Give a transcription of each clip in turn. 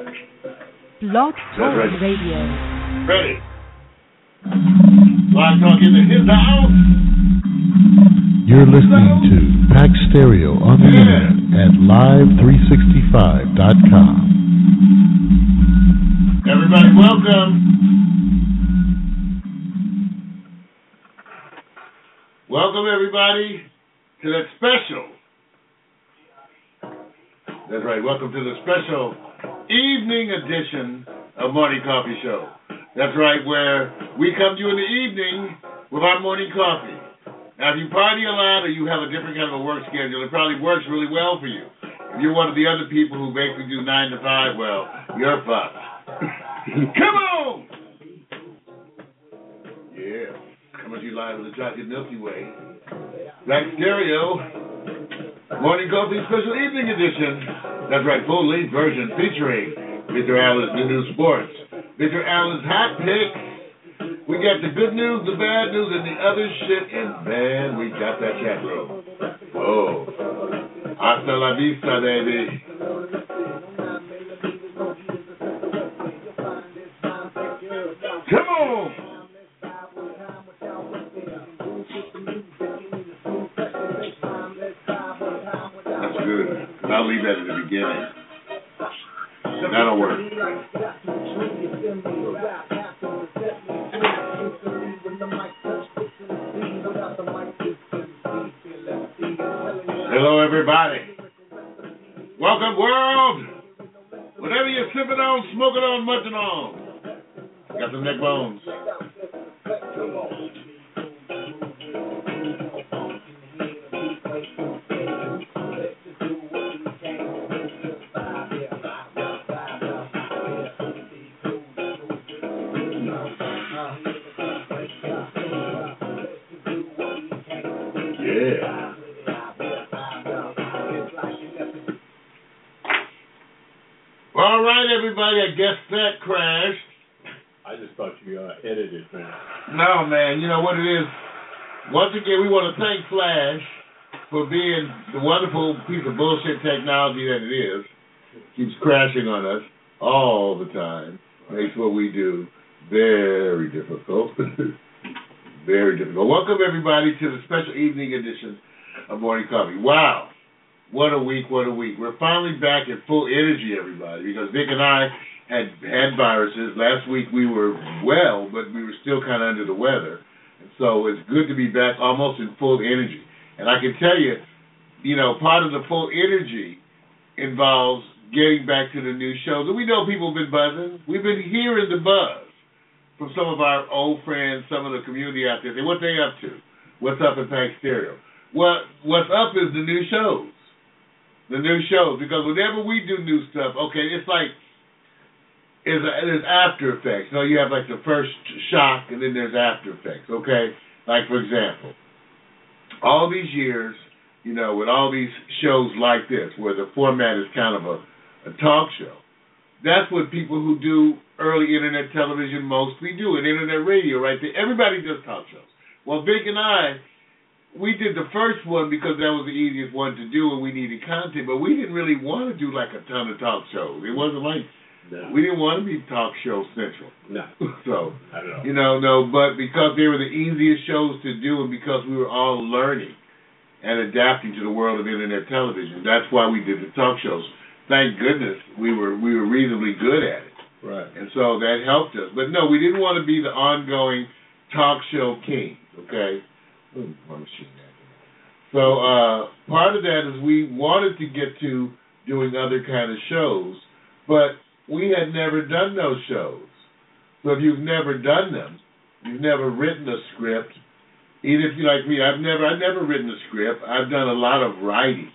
Blog Talk ready. Radio. Ready. Blog Talk is in the his house. You're listening to Pack Stereo on the internet at live365.com. Everybody, welcome. Welcome, everybody, to that special. That's right. Welcome to the special evening edition of Morning Coffee Show. That's right, where we come to you in the evening with our morning coffee. Now, if you party a lot or you have a different kind of a work schedule, it probably works really well for you. If you're one of the other people who basically do nine to five, well, you're fucked. Come on! Yeah. Coming to you live on the Jockey Milky Way. Black Stereo. Morning Coffee Special Evening Edition. That's right, full length version featuring Mr. Allen's New Sports, Mr. Allen's Hot Picks. We got the good news, the bad news, and the other shit, and man, we got that chat room. Oh. Hasta la vista, baby. I'll leave that at the beginning. That'll work. Hello, everybody. Welcome, world. Whatever you're sipping on, smoking on, munching on. Got some neck bones. Everybody. I guess that crashed. I just thought you uh, edited, man. No, man. You know what it is? Once again, we want to thank Flash for being the wonderful piece of bullshit technology that it is. Keeps crashing on us all the time. Makes what we do very difficult. very difficult. Welcome, everybody, to the special evening edition of Morning Coffee. Wow. What a week, what a week. We're finally back at full energy, everybody, because Vic and I had had viruses. Last week we were well, but we were still kind of under the weather. And so it's good to be back almost in full energy. And I can tell you, you know, part of the full energy involves getting back to the new shows. And we know people have been buzzing. We've been hearing the buzz from some of our old friends, some of the community out there. Say, what they up to? What's up in Pack Stereo? What What's up is the new shows. The new shows. Because whenever we do new stuff, okay, it's like is there's after effects. You know, you have like the first shock and then there's after effects, okay? Like for example, all these years, you know, with all these shows like this where the format is kind of a, a talk show, that's what people who do early internet television mostly do, and internet radio, right? Everybody does talk shows. Well, Vic and I, we did the first one because that was the easiest one to do and we needed content, but we didn't really want to do like a ton of talk shows. It wasn't like No. we didn't want to be talk show central. no. So, I don't know. you know, no, but because they were the easiest shows to do and because we were all learning and adapting to the world of internet television, that's why we did the talk shows. Thank goodness we were we were reasonably good at it. Right. And so that helped us. But no, we didn't want to be the ongoing talk show king, okay? So uh, part of that is we wanted to get to doing other kind of shows, but we had never done those shows. So if you've never done them, you've never written a script. Even if you like me, I've never I've never written a script. I've done a lot of writing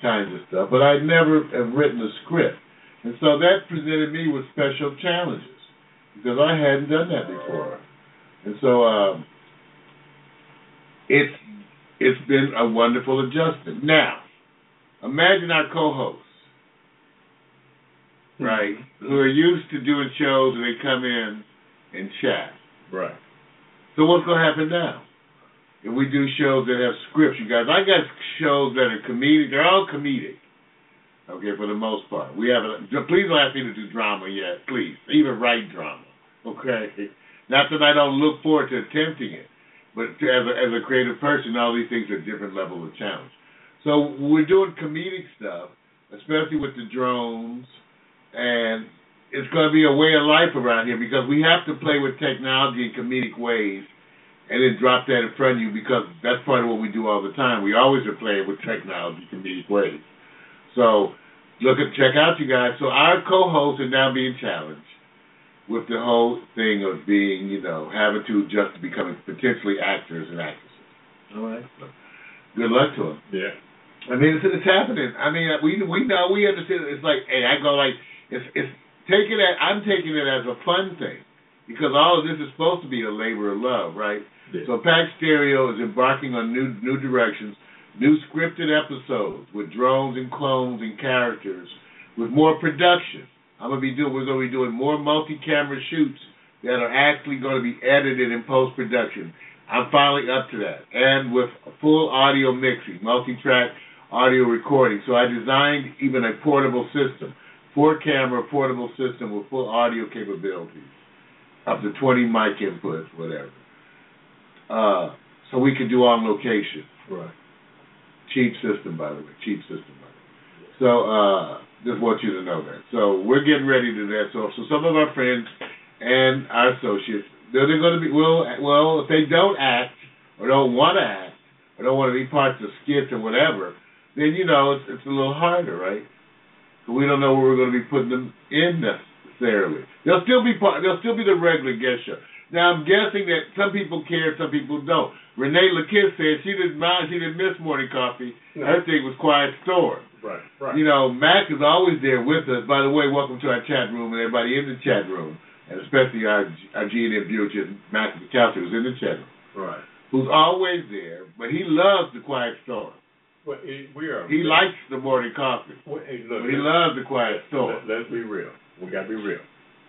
kinds of stuff, but I never have written a script. And so that presented me with special challenges because I hadn't done that before. And so um, it's it's been a wonderful adjustment. Now, imagine our co-hosts, hmm. right, who are used to doing shows and they come in and chat. Right. So what's going to happen now? If we do shows that have scripts, you guys, I got shows that are comedic. They're all comedic. Okay, for the most part, we haven't. Please don't ask me to do drama yet, please. Even write drama. Okay, not that I don't look forward to attempting it, but as a, as a creative person, all these things are different levels of challenge. So we're doing comedic stuff, especially with the drones, and it's going to be a way of life around here because we have to play with technology in comedic ways and then drop that in front of you because that's part of what we do all the time. We always are playing with technology in comedic ways. So look at check out you guys. So our co-hosts are now being challenged with the whole thing of being, you know, having to just becoming potentially actors and actresses. All right. So good luck to them. Yeah. I mean, it's, it's happening. I mean, we we know we understand. It's like, hey, I go like, it's it's taking it. I'm taking it as a fun thing because all of this is supposed to be a labor of love, right? Yeah. So Pax Stereo is embarking on new new directions, new scripted episodes with drones and clones and characters, with more production. I'm gonna be doing. We're gonna be doing more multi-camera shoots that are actually going to be edited in post production. I'm finally up to that, and with full audio mixing, multi-track audio recording. So I designed even a portable system, four-camera portable system with full audio capabilities, up to 20 mic inputs, whatever. Uh, so we can do on location. Right. Cheap system, by the way. Cheap system, by the way. So uh, just want you to know that. So we're getting ready to do that. So so some of our friends and our associates, they're, they're going to be well. Well, if they don't act or don't want to act or don't want to be parts of skits or whatever, then you know it's it's a little harder, right? But we don't know where we're going to be putting them in necessarily. They'll still be part. They'll still be the regular guest show. Now I'm guessing that some people care, some people don't. Renee LaKiss said she didn't mind, she didn't miss morning coffee. No. Her thing was quiet storm. Right. Right. You know, Mac is always there with us. By the way, welcome to our chat room and everybody in the chat room, and especially our our GNM viewer, Mac McAllister, who's in the chat room, right. who's always there. But he loves the quiet storm. Well, it, we are. He likes the morning coffee, Well, hey, look. but he loves the quiet storm. Let, let's be real. We got to be real.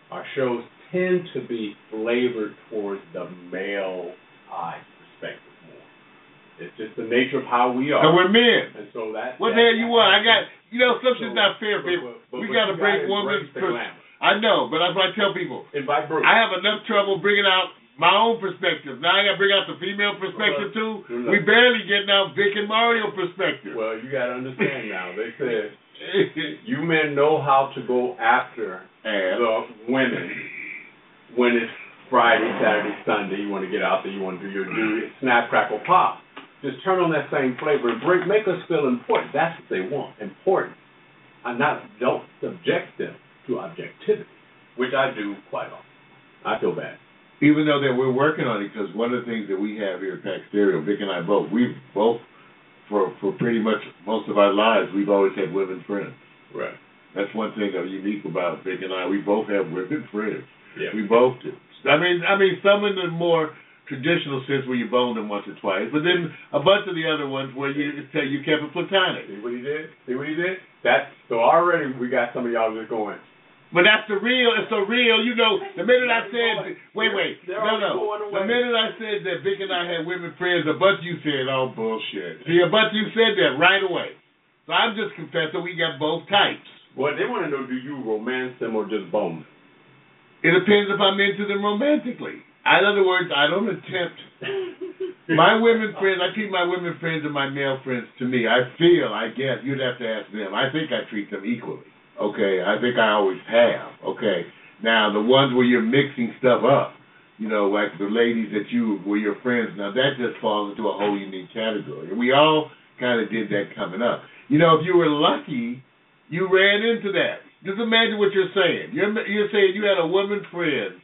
Our shows tend to be flavored towards the male eye perspective more. It's just the nature of how we are. And we're men. and so that. What that- the hell you want? I got, you know, something's So- not fair, but- people. but- but- we got to break gotta woman's. embrace the pers- glamour. I know, but that's what I tell people. Invite Bruce. I have enough trouble bringing out my own perspective. Now I got to bring out the female perspective uh, too. Well, We barely getting out Vic and Mario perspective. well, you got to understand now. They said you men know how to go after and the women when it's Friday, Saturday, Sunday. You want to get out there. You want to do your do snap, crackle, pop. Just turn on that same flavor and bring, make us feel important. That's what they want. Important. And not don't subject them to objectivity, which I do quite often. I feel bad. even though that we're working on it, because one of the things that we have here at Pax Stereo, Vic and I both, we've both for for pretty much most of our lives, we've always had women friends. Right. That's one thing that's unique about Vic and I. We both have women friends. Yeah. We both do. I mean, I mean, some in the more traditional sense where you bone them once or twice, but then a bunch of the other ones where you say you kept it platonic. See what he did? See what he did? That so already we got some of y'all just going. But that's the real. It's the real. You know, the minute I said, wait, wait, They're no, already no. going The minute I said that Vic and I had women friends, a bunch of you said, oh bullshit. See, a bunch of you said that right away. So I'm just confessing we got both types. Well, they want to know: Do you romance them or just bone them? It depends if I'm into them romantically. In other words, I don't attempt. My women friends, I treat my women friends and my male friends to me. I feel, I guess, you'd have to ask them. I think I treat them equally. Okay, I think I always have. Okay, now the ones where you're mixing stuff up, you know, like the ladies that you were your friends. Now that just falls into a whole unique category. And we all kind of did that coming up. You know, if you were lucky, you ran into that. Just imagine what you're saying. You're you're saying you had a woman friend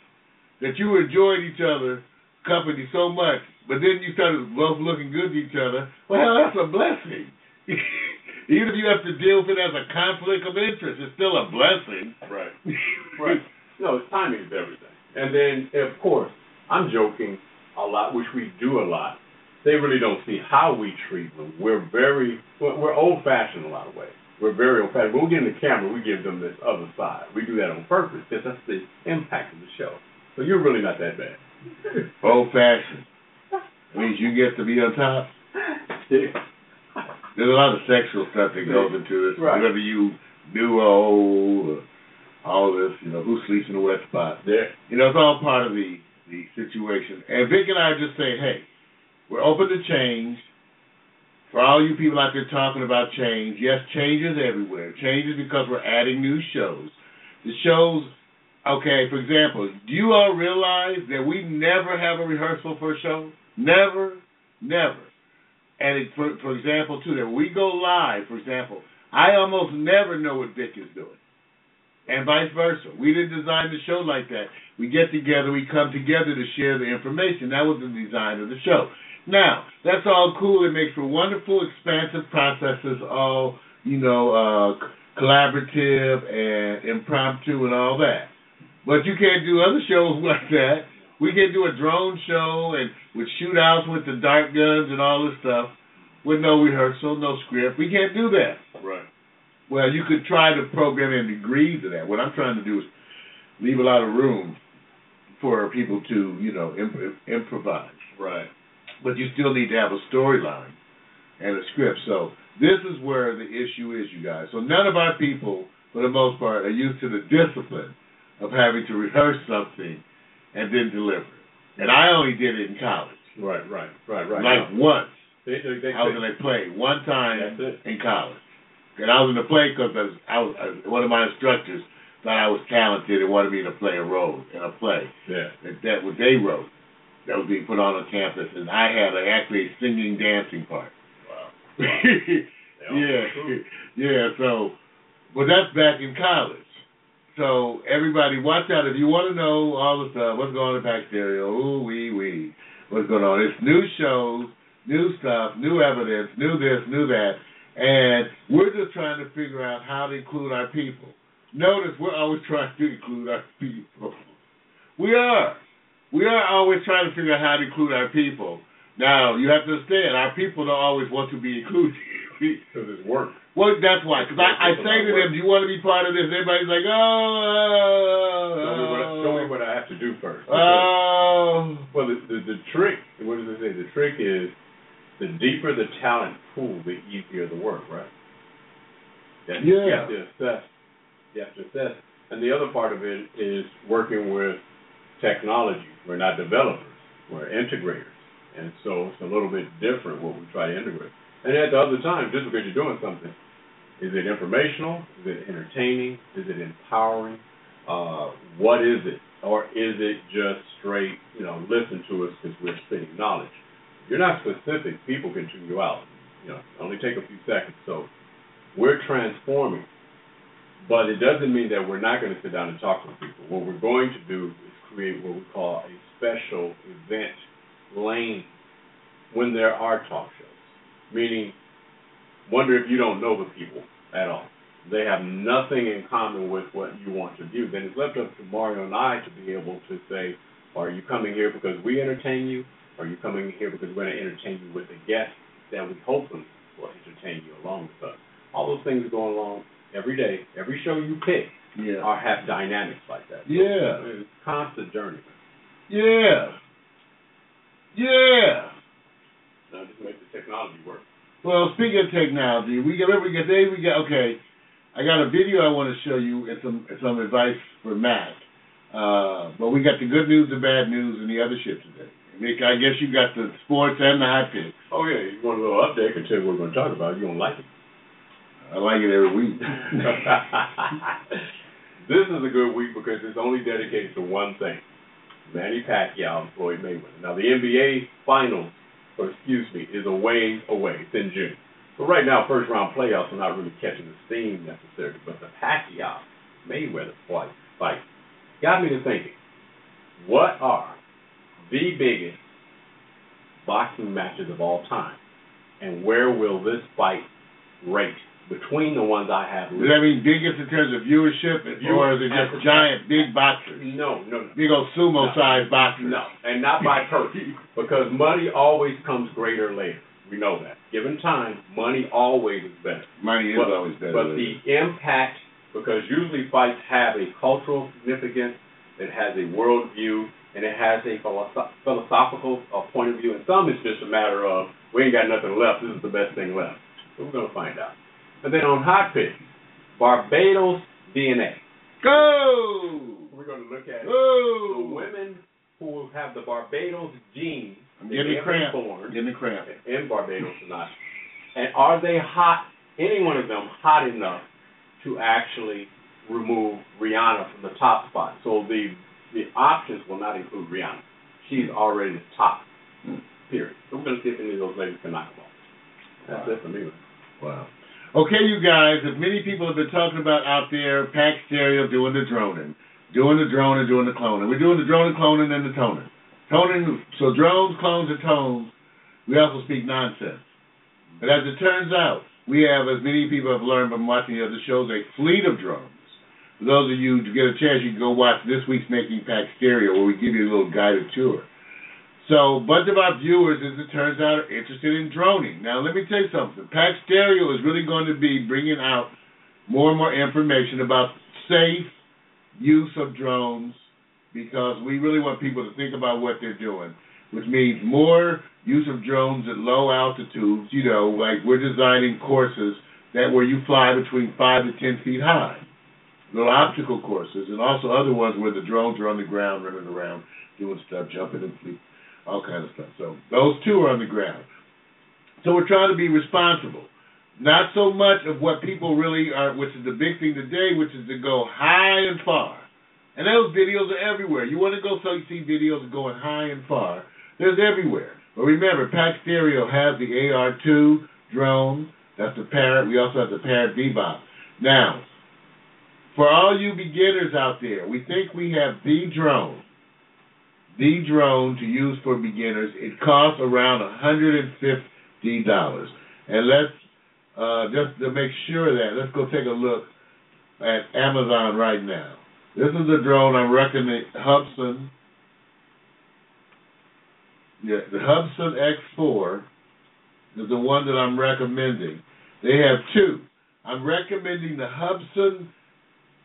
that you enjoyed each other company so much, but then you started both looking good to each other. Well, that's a blessing. Even if you have to deal with it as a conflict of interest, it's still a blessing. Right. Right. No, timing is everything. And then, of course, I'm joking a lot, which we do a lot. They really don't see how we treat them. We're very, we're old-fashioned in a lot of ways. We're very old-fashioned. When we get in the camera, we give them this other side. We do that on purpose because that's the impact of the show. So you're really not that bad. Old fashioned means you get to be on top. Yeah. There's a lot of sexual stuff that goes into this. Right. Whether you duo, all this, you know, who sleeps in the wet spot. Yeah. You know, it's all part of the the situation. And Vic and I just saying, hey, we're open to change. For all you people out there talking about change, yes, change is everywhere. Change is because we're adding new shows. The shows, okay, for example, do you all realize that we never have a rehearsal for a show? Never, never. And it, for, for example, too, that we go live, for example, I almost never know what Vic is doing. And vice versa. We didn't design the show like that. We get together, we come together to share the information. That was the design of the show. Now, that's all cool. It makes for wonderful, expansive processes, all, you know, uh, collaborative and impromptu and all that. But you can't do other shows like that. We can do a drone show and with shootouts with the dart guns and all this stuff with no rehearsal, no script. We can't do that. Right. Well, you could try to program in degrees of that. What I'm trying to do is leave a lot of room for people to, you know, imp- improvise. Right. But you still need to have a storyline and a script. So this is where the issue is, you guys. So none of our people, for the most part, are used to the discipline of having to rehearse something and then deliver. it. And I only did it in college, Right. Right. Right. Right. like No. once. They, they, they, I was in a play one time in college, and I was in the play because I was, I was I, one of my instructors thought I was talented and wanted me to play a role in a play yeah. that that what they wrote that was being put on on campus, and I had a, actually a singing dancing part. Wow. yeah, yeah. So, but that's back in college. So everybody, watch out if you want to know all the stuff. What's going on in Pack Stereo? Ooh wee wee. What's going on? It's new shows, new stuff, new evidence, new this, new that, and we're just trying to figure out how to include our people. Notice we're always trying to include our people. We are. We are always trying to figure out how to include our people. Now, you have to understand, our people don't always want to be included. Because it's work. well, that's why. Because I, I say to them, do you want to be part of this? Everybody's like, oh, uh, Show me, what I, show me what I have to do first. oh. Well, the, the the trick, what does it say? The trick is the deeper the talent pool, the easier the work, right? And You Yeah. have to assess. You have to assess. And the other part of it is working with technology. We're not developers. We're integrators. And so it's a little bit different what we try to integrate. And at the other time, just because you're doing something, is it informational? Is it entertaining? Is it empowering? Uh, what is it? Or is it just straight, you know, listen to us because we're spitting knowledge? If you're not specific, people can tune you out. You know, only take a few seconds. So we're transforming. But it doesn't mean that we're not going to sit down and talk with people. What we're going to do create what we call a special event lane when there are talk shows. Meaning, wonder if you don't know the people at all. They have nothing in common with what you want to view. Then it's left up to Mario and I to be able to say, are you coming here because we entertain you? Are you coming here because we're going to entertain you with a guest that we hopefully will entertain you along with us? All those things go along every day. Every show you pick Yeah. are have dynamics like that. So Yeah. It's a constant journey. Yeah. Yeah. Now just make the technology work. Well, speaking of technology, we get we get today we got okay. I got a video I want to show you and some and some advice for Matt. Uh, but we got the good news, the bad news, and the other shit today. Nick, I guess you got the sports and the hot picks. Oh yeah, you want a little update? I can tell you what we're going to talk about. You don't like it. I like it every week. this is a good week because it's only dedicated to one thing: Manny Pacquiao and Floyd Mayweather. Now the NBA Finals, or excuse me, is a way away. It's in June. So right now, first round playoffs are not really catching the steam necessarily, but the Pacquiao Mayweather fight, fight got me to thinking: What are the biggest boxing matches of all time, and where will this fight rate between the ones I have Does that mean biggest in terms of viewership, or is it just giant, big boxers, No, no, no. big old sumo No. sized boxers? No, and not by purse. because money always comes greater later. We know that. Given time, money always is better. Money is but, always better. But the impact, because usually fights have a cultural significance, it has a worldview, and it has a philosoph- philosophical uh, point of view. And some it's just a matter of we ain't got nothing left. This is the best thing left. we're going to find out. And then on hot picks, Barbados DNA. Go. We're going to look at Go. the women who have the Barbados gene. I'm they getting may have cramp. been born Getting cramp. in Barbados tonight. And are they hot, any one of them hot enough to actually remove Rihanna from the top spot? So the the options will not include Rihanna. She's already the top. Hmm. Period. So we're going to see if any of those ladies can knock them off. That's Wow. it for me. Wow. Okay, you guys, as many people have been talking about out there, Pack Stereo doing the droning, doing the droning, doing the cloning. We're doing the droning, cloning and the toning. Toning, so drones, clones, and tones, we also speak nonsense. But as it turns out, we have, as many people have learned from watching the other shows, a fleet of drones. For those of you to get a chance, you can go watch this week's Making Pack Stereo, where we give you a little guided tour. So, a bunch of our viewers, as it turns out, are interested in droning. Now, let me tell you something. Pack Stereo is really going to be bringing out more and more information about safe use of drones because we really want people to think about what they're doing, which means more use of drones at low altitudes. You know, like we're designing courses that where you fly between five to ten feet high, little obstacle courses, and also other ones where the drones are on the ground running around doing stuff, jumping and fleet, all kind of stuff. So those two are on the ground. So we're trying to be responsible. Not so much of what people really are, which is the big thing today, which is to go high and far. And those videos are everywhere. You want to go so you see videos going high and far. There's everywhere. But remember, Pack Stereo has the AR2 drone. That's the Parrot. We also have the Parrot Bebop. Now, for all you beginners out there, we think we have the drone. The drone to use for beginners. It costs around $150. And let's, uh, just to make sure that, let's go take a look at Amazon right now. This is the drone I'm recommending, Hubsan. Yeah, the Hubsan X4 is the one that I'm recommending. They have two. I'm recommending the Hubsan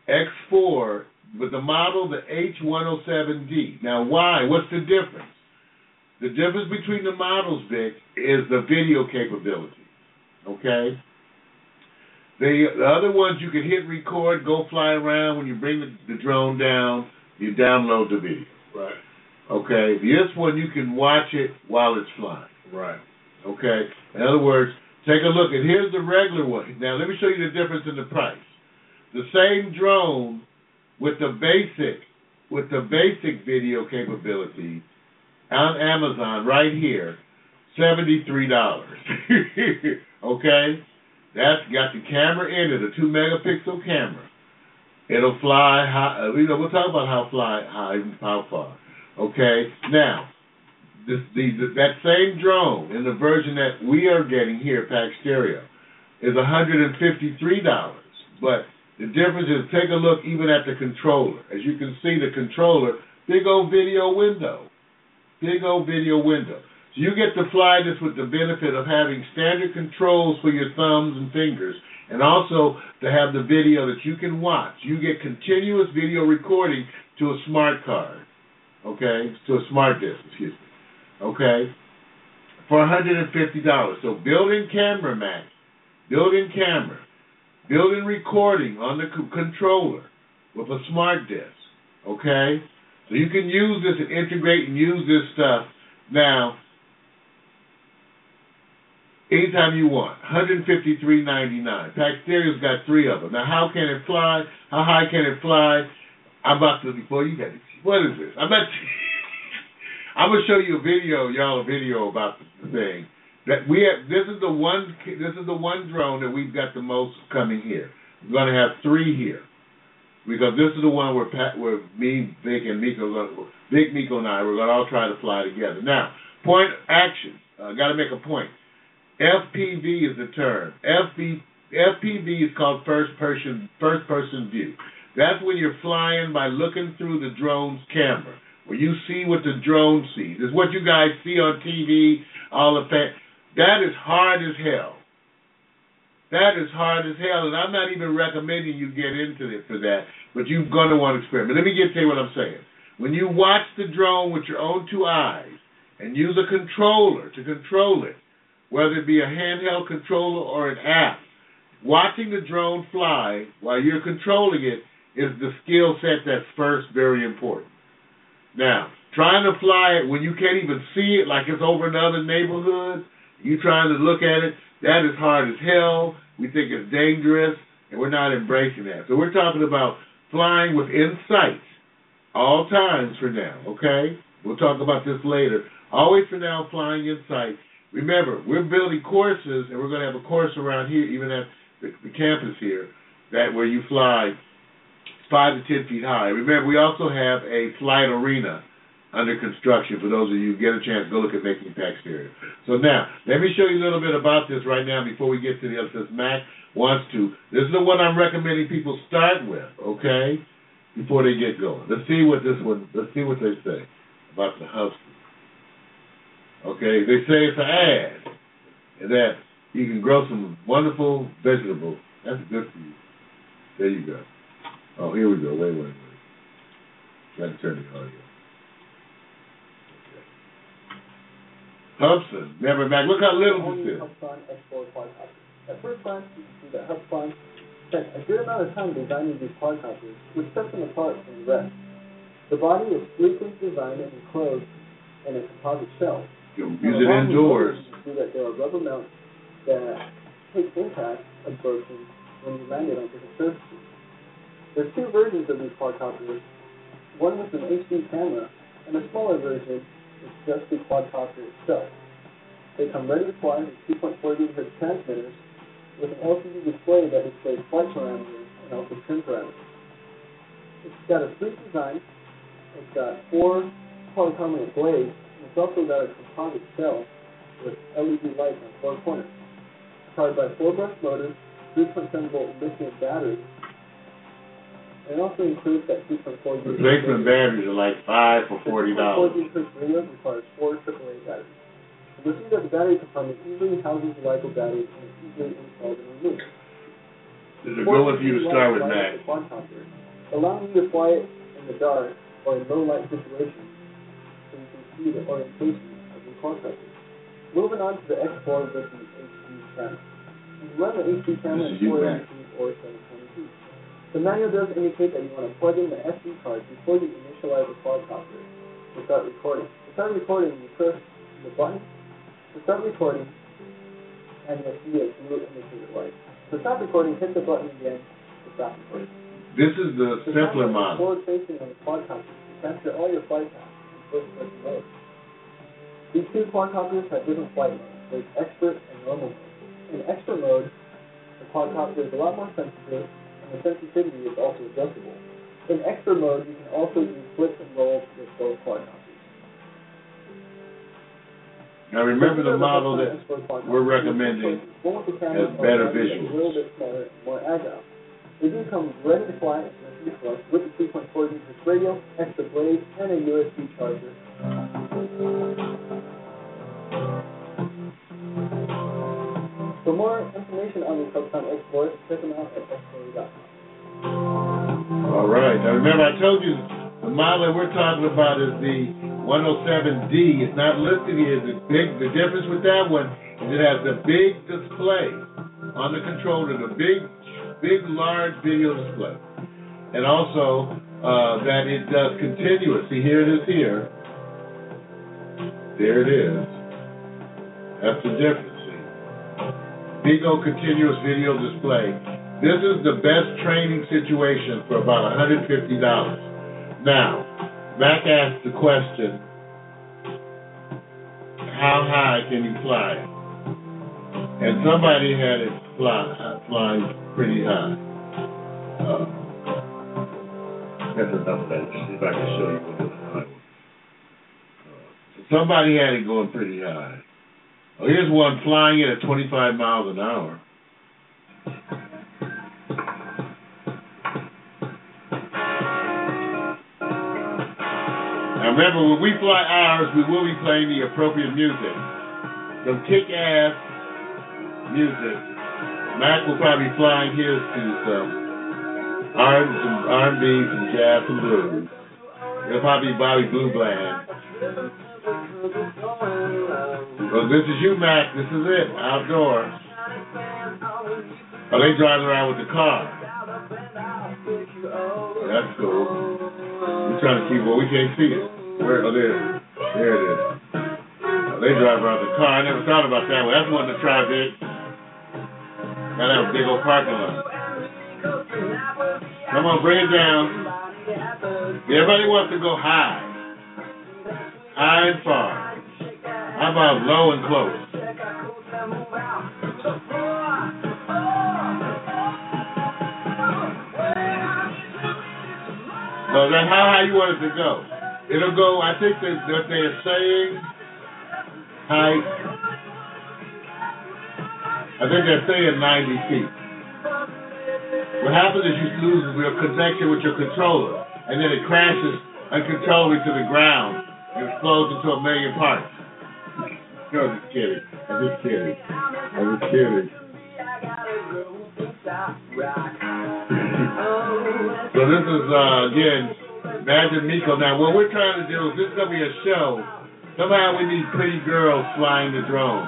X4 with the model, the H107D. Now, why? What's the difference? The difference between the models, Vic, is the video capability. Okay? The, the other ones you can hit record, go fly around. When you bring the, the drone down, you download the video. Right. Okay? This one you can watch it while it's flying. Right. Okay? In other words, take a look. And here's the regular one. Now, let me show you the difference in the price. The same drone with the basic with the basic video capability on Amazon right here, seventy three dollars. okay, that's got the camera in it, a two megapixel camera. It'll fly high. Uh, you know, we'll talk about how fly high and how far. Okay, now this, the, that same drone in the version that we are getting here, Pack Stereo, is $153. But the difference is take a look even at the controller. As you can see, the controller, big old video window. Big old video window. So you get to fly this with the benefit of having standard controls for your thumbs and fingers, and also to have the video that you can watch. You get continuous video recording to a smart card. Okay? To a smart disk, excuse me okay, for $150. So built-in camera, Mac, built-in camera, built-in recording on the controller with a smart disk, okay? So you can use this and integrate and use this stuff now anytime you want. $153.99. Pack Stereo's got three of them. Now, how can it fly? How high can it fly? I'm about to, before you got it. What is this? I'm not... I'm gonna show you a video, y'all, a video about the thing. That we have. This is the one. This is the one drone that we've got the most coming here. We're gonna have three here because this is the one where Pat, where me, Vic, and Miko, Vic, Miko, and I, we're gonna all try to fly together. Now, point action. I uh, Got to make a point. FPV is the term. FP, FPV is called first person first person view. That's when you're flying by looking through the drone's camera where you see what the drone sees. It's what you guys see on TV, all the fa- That is hard as hell. That is hard as hell, and I'm not even recommending you get into it for that, but you're going to want to experiment. Let me get tell you what I'm saying. When you watch the drone with your own two eyes and use a controller to control it, whether it be a handheld controller or an app. Watching the drone fly while you're controlling it is the skill set that's first very important. Now, trying to fly it when you can't even see it, like it's over another neighborhood, you trying to look at it, that is hard as hell. We think it's dangerous, and we're not embracing that. So we're talking about flying within sight all times for now, okay? We'll talk about this later. Always for now, flying in sight. Remember, we're building courses, and we're going to have a course around here, even at the, the campus here, that where you fly five to ten feet high. Remember, we also have a flight arena under construction. For those of you who get a chance, go look at Making Pack Stereo. So now, let me show you a little bit about this right now before we get to the other. Mac wants to, this is the one I'm recommending people start with. Okay, before they get going. Let's see what this one. Let's see what they say about the Hubsan. Okay, they say it's an ad and that you can grow some wonderful vegetables. That's good for you. There you go. Oh, here we go. Wait, wait, wait. Got to turn the audio. Hubsan, never back. Look how little this is. Hubsan X4 quadcopters. At first glance, you can see that spent a good amount of time designing these quadcopters, which sets them apart from the rest. The body is sleekly designed and enclosed in a composite shell. You can use it indoors. You see that there are rubber mounts that take impact absorption when you land it on different surfaces. There's two versions of these quadcopters. One with an HD camera, and a smaller version is just the quadcopter itself. They come ready to fly with 2.4 GHz transmitters with an LCD display that displays flight parameters and also trim parameters. It's got a sleek design. It's got four polycarbonate blades, and it's also got a composite shell with LED lights on four corners. Powered by four brush motors, 3.7 volt lithium batteries, it also includes that 2.4 GHz. Replacement batteries are like five for forty dollars. 2.4 GHz radio requires four AAA batteries. You'll that the battery compartment easily houses the LiPo batteries and is easily installed and removed. This is a good one for you to start with. Quadcopter, allowing you to fly it in the dark or in low light situations so you can see the orientation of your quadcopter. Moving on to the X4 with the HD camera. You can run the HD camera in you, 480 Mac. or 720p. The manual does indicate that you want to plug in the SD card before you initialize the quadcopter to start recording. To start recording, you press the button to start recording, and you'll see a blue indicator light. To stop recording, hit the button again to stop recording. This is the The simpler model. Forward facing on the quadcopter to capture all your flight paths in first person mode. These two quadcopters have different flight modes. There's expert and normal mode. In expert mode, the quadcopter is a lot more sensitive, and the sensitivity is also adjustable. In expert mode, you can also use flips and rolls with both quadcopters. Now remember the model that we're recommending has better A little visuals. bit smaller more agile. They do come ready to fly especially for us with the 3.4 GHz radio, extra blades, and a USB charger. More information on the Subcon X4, check them out at xstory.com. All right. Now remember, I told you the model that we're talking about is the 107D. It's not listed here. The big, the difference with that one is it has a big display on the controller, the big, big, large video display, and also uh, that it does continuous. See, here it is here. There it is. That's the difference. Bigo continuous video display. This is the best training situation for about $150. Now, Mac asked the question, how high can you fly? And somebody had it fly, uh, flying pretty high. Uh, that's enough of that. Just if I can show you what this somebody had it going pretty high. Oh, here's one flying it at 25 miles an hour. Now remember, when we fly ours, we will be playing the appropriate music. Some kick-ass music. Mac will probably be flying his to some R some R&B, some jazz, some blues. It'll probably be Bobby Blue Bland. Well, this is you, Mac. This is it. Outdoor. Oh, they driving around with the car. That's cool. We're trying to keep, well, we can't see it. Where, oh, there. There it is. They drive around the car. I never thought about that one. That's one to try, Vic. Gotta have a big old parking lot. Come on, bring it down. Everybody wants to go high. High and far. How about low and close? So that's how high you want it to go. It'll go, I think that what they're saying, height, I think they're saying 90 feet. What happens is you lose your connection with your controller, and then it crashes uncontrollably to the ground and explodes into a million parts. No, I'm just kidding. I'm just kidding. I'm just kidding. so this is uh, again Magic Miko. Now what we're trying to do is this is gonna be a show. Somehow we need pretty girls flying the drones.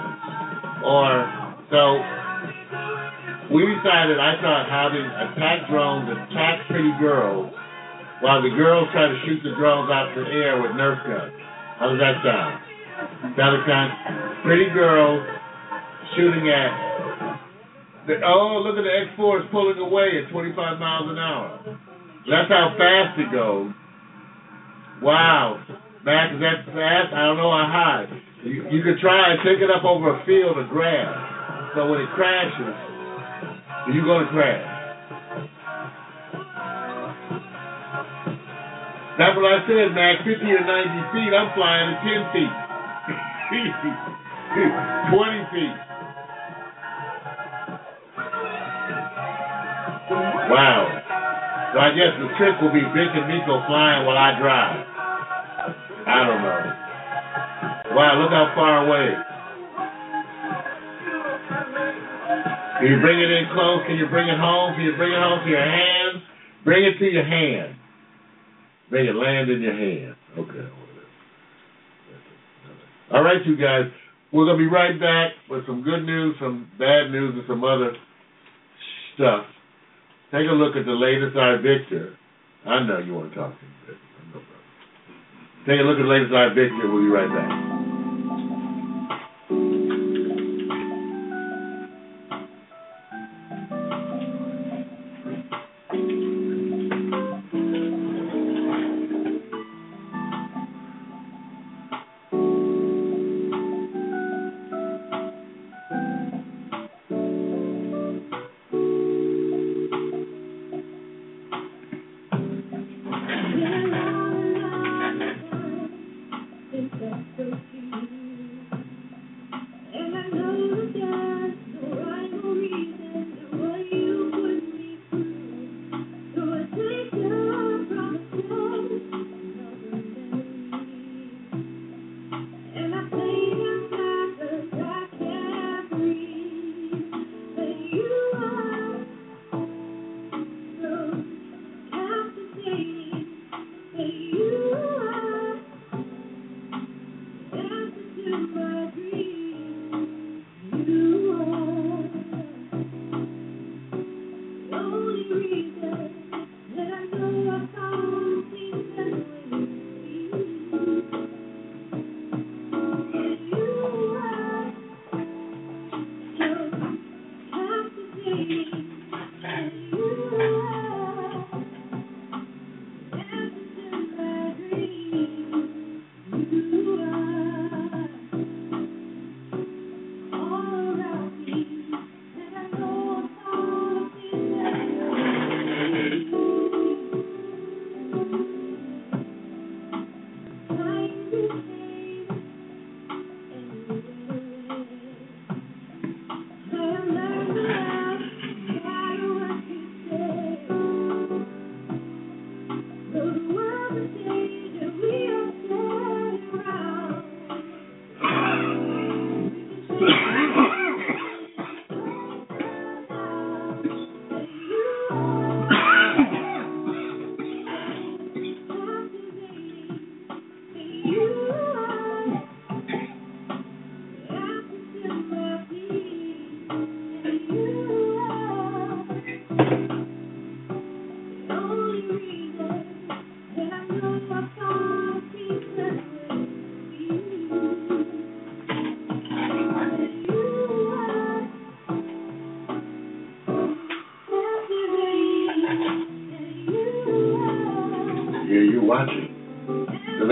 Or so we decided I thought having attack drones attack pretty girls while the girls try to shoot the drones out the air with Nerf guns. How does that sound? Kind pretty girls shooting at the, oh look at the X four is pulling away at twenty five miles an hour. That's how fast it goes. Wow. Max, is that fast? I don't know how high. You, you could try and take it up over a field of grass. So when it crashes, you're going to crash. That's what I said, Max. 50 or 90 feet, I'm flying at 10 feet. 20 feet. Wow. So I guess the trick will be Vic and Miko flying while I drive. I don't know. Wow, look how far away. Can you bring it in close? Can you bring it home? Can you bring it home to your hands? Bring it to your hand. Bring it land in your hand. Okay. All right, you guys. We're gonna be right back with some good news, some bad news, and some other stuff. Take a look at the latest I Victor. I know you want to talk to me. Take a look at the latest I Victor. We'll be right back.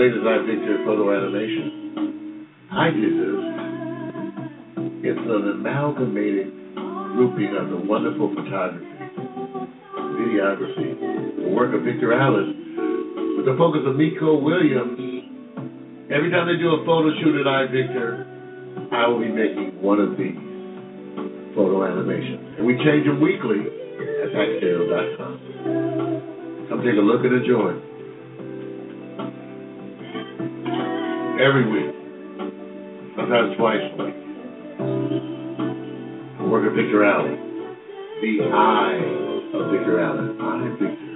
Latest I Victor photo animation. I did this. It's an amalgamated grouping of the wonderful photography, videography, the work of Victor Allen, with the focus of Miko Williams. Every time they do a photo shoot at I Victor, I will be making one of these photo animations. And we change them weekly at packstereo.com. Come take a look and enjoy. Every week. Sometimes twice a. The work of Victor Allen. The eye of Victor Allen. I Victor.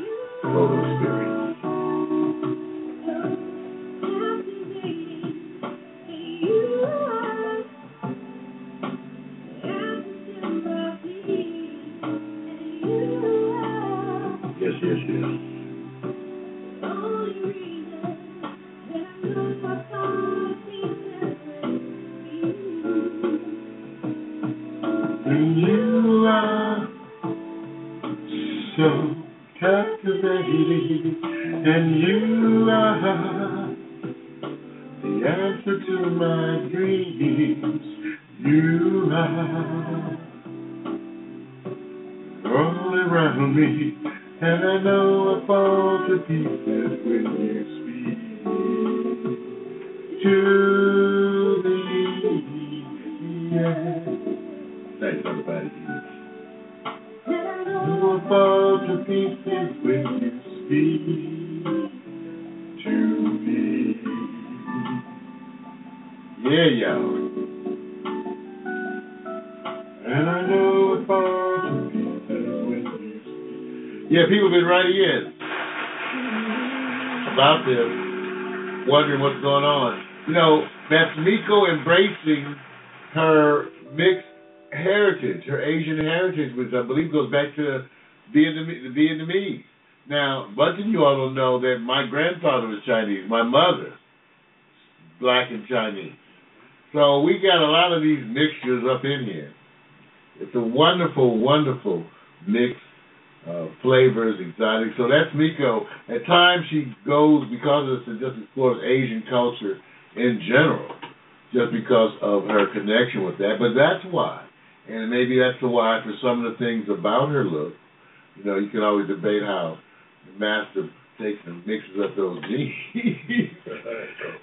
Chinese. So we got a lot of these mixtures up in here. It's a wonderful, wonderful mix of flavors, exotic. So that's Miko. At times she goes because of this and just explores Asian culture in general, just because of her connection with that. But that's why. And maybe that's the why for some of the things about her look. You know, you can always debate how the master takes and mixes up those genes.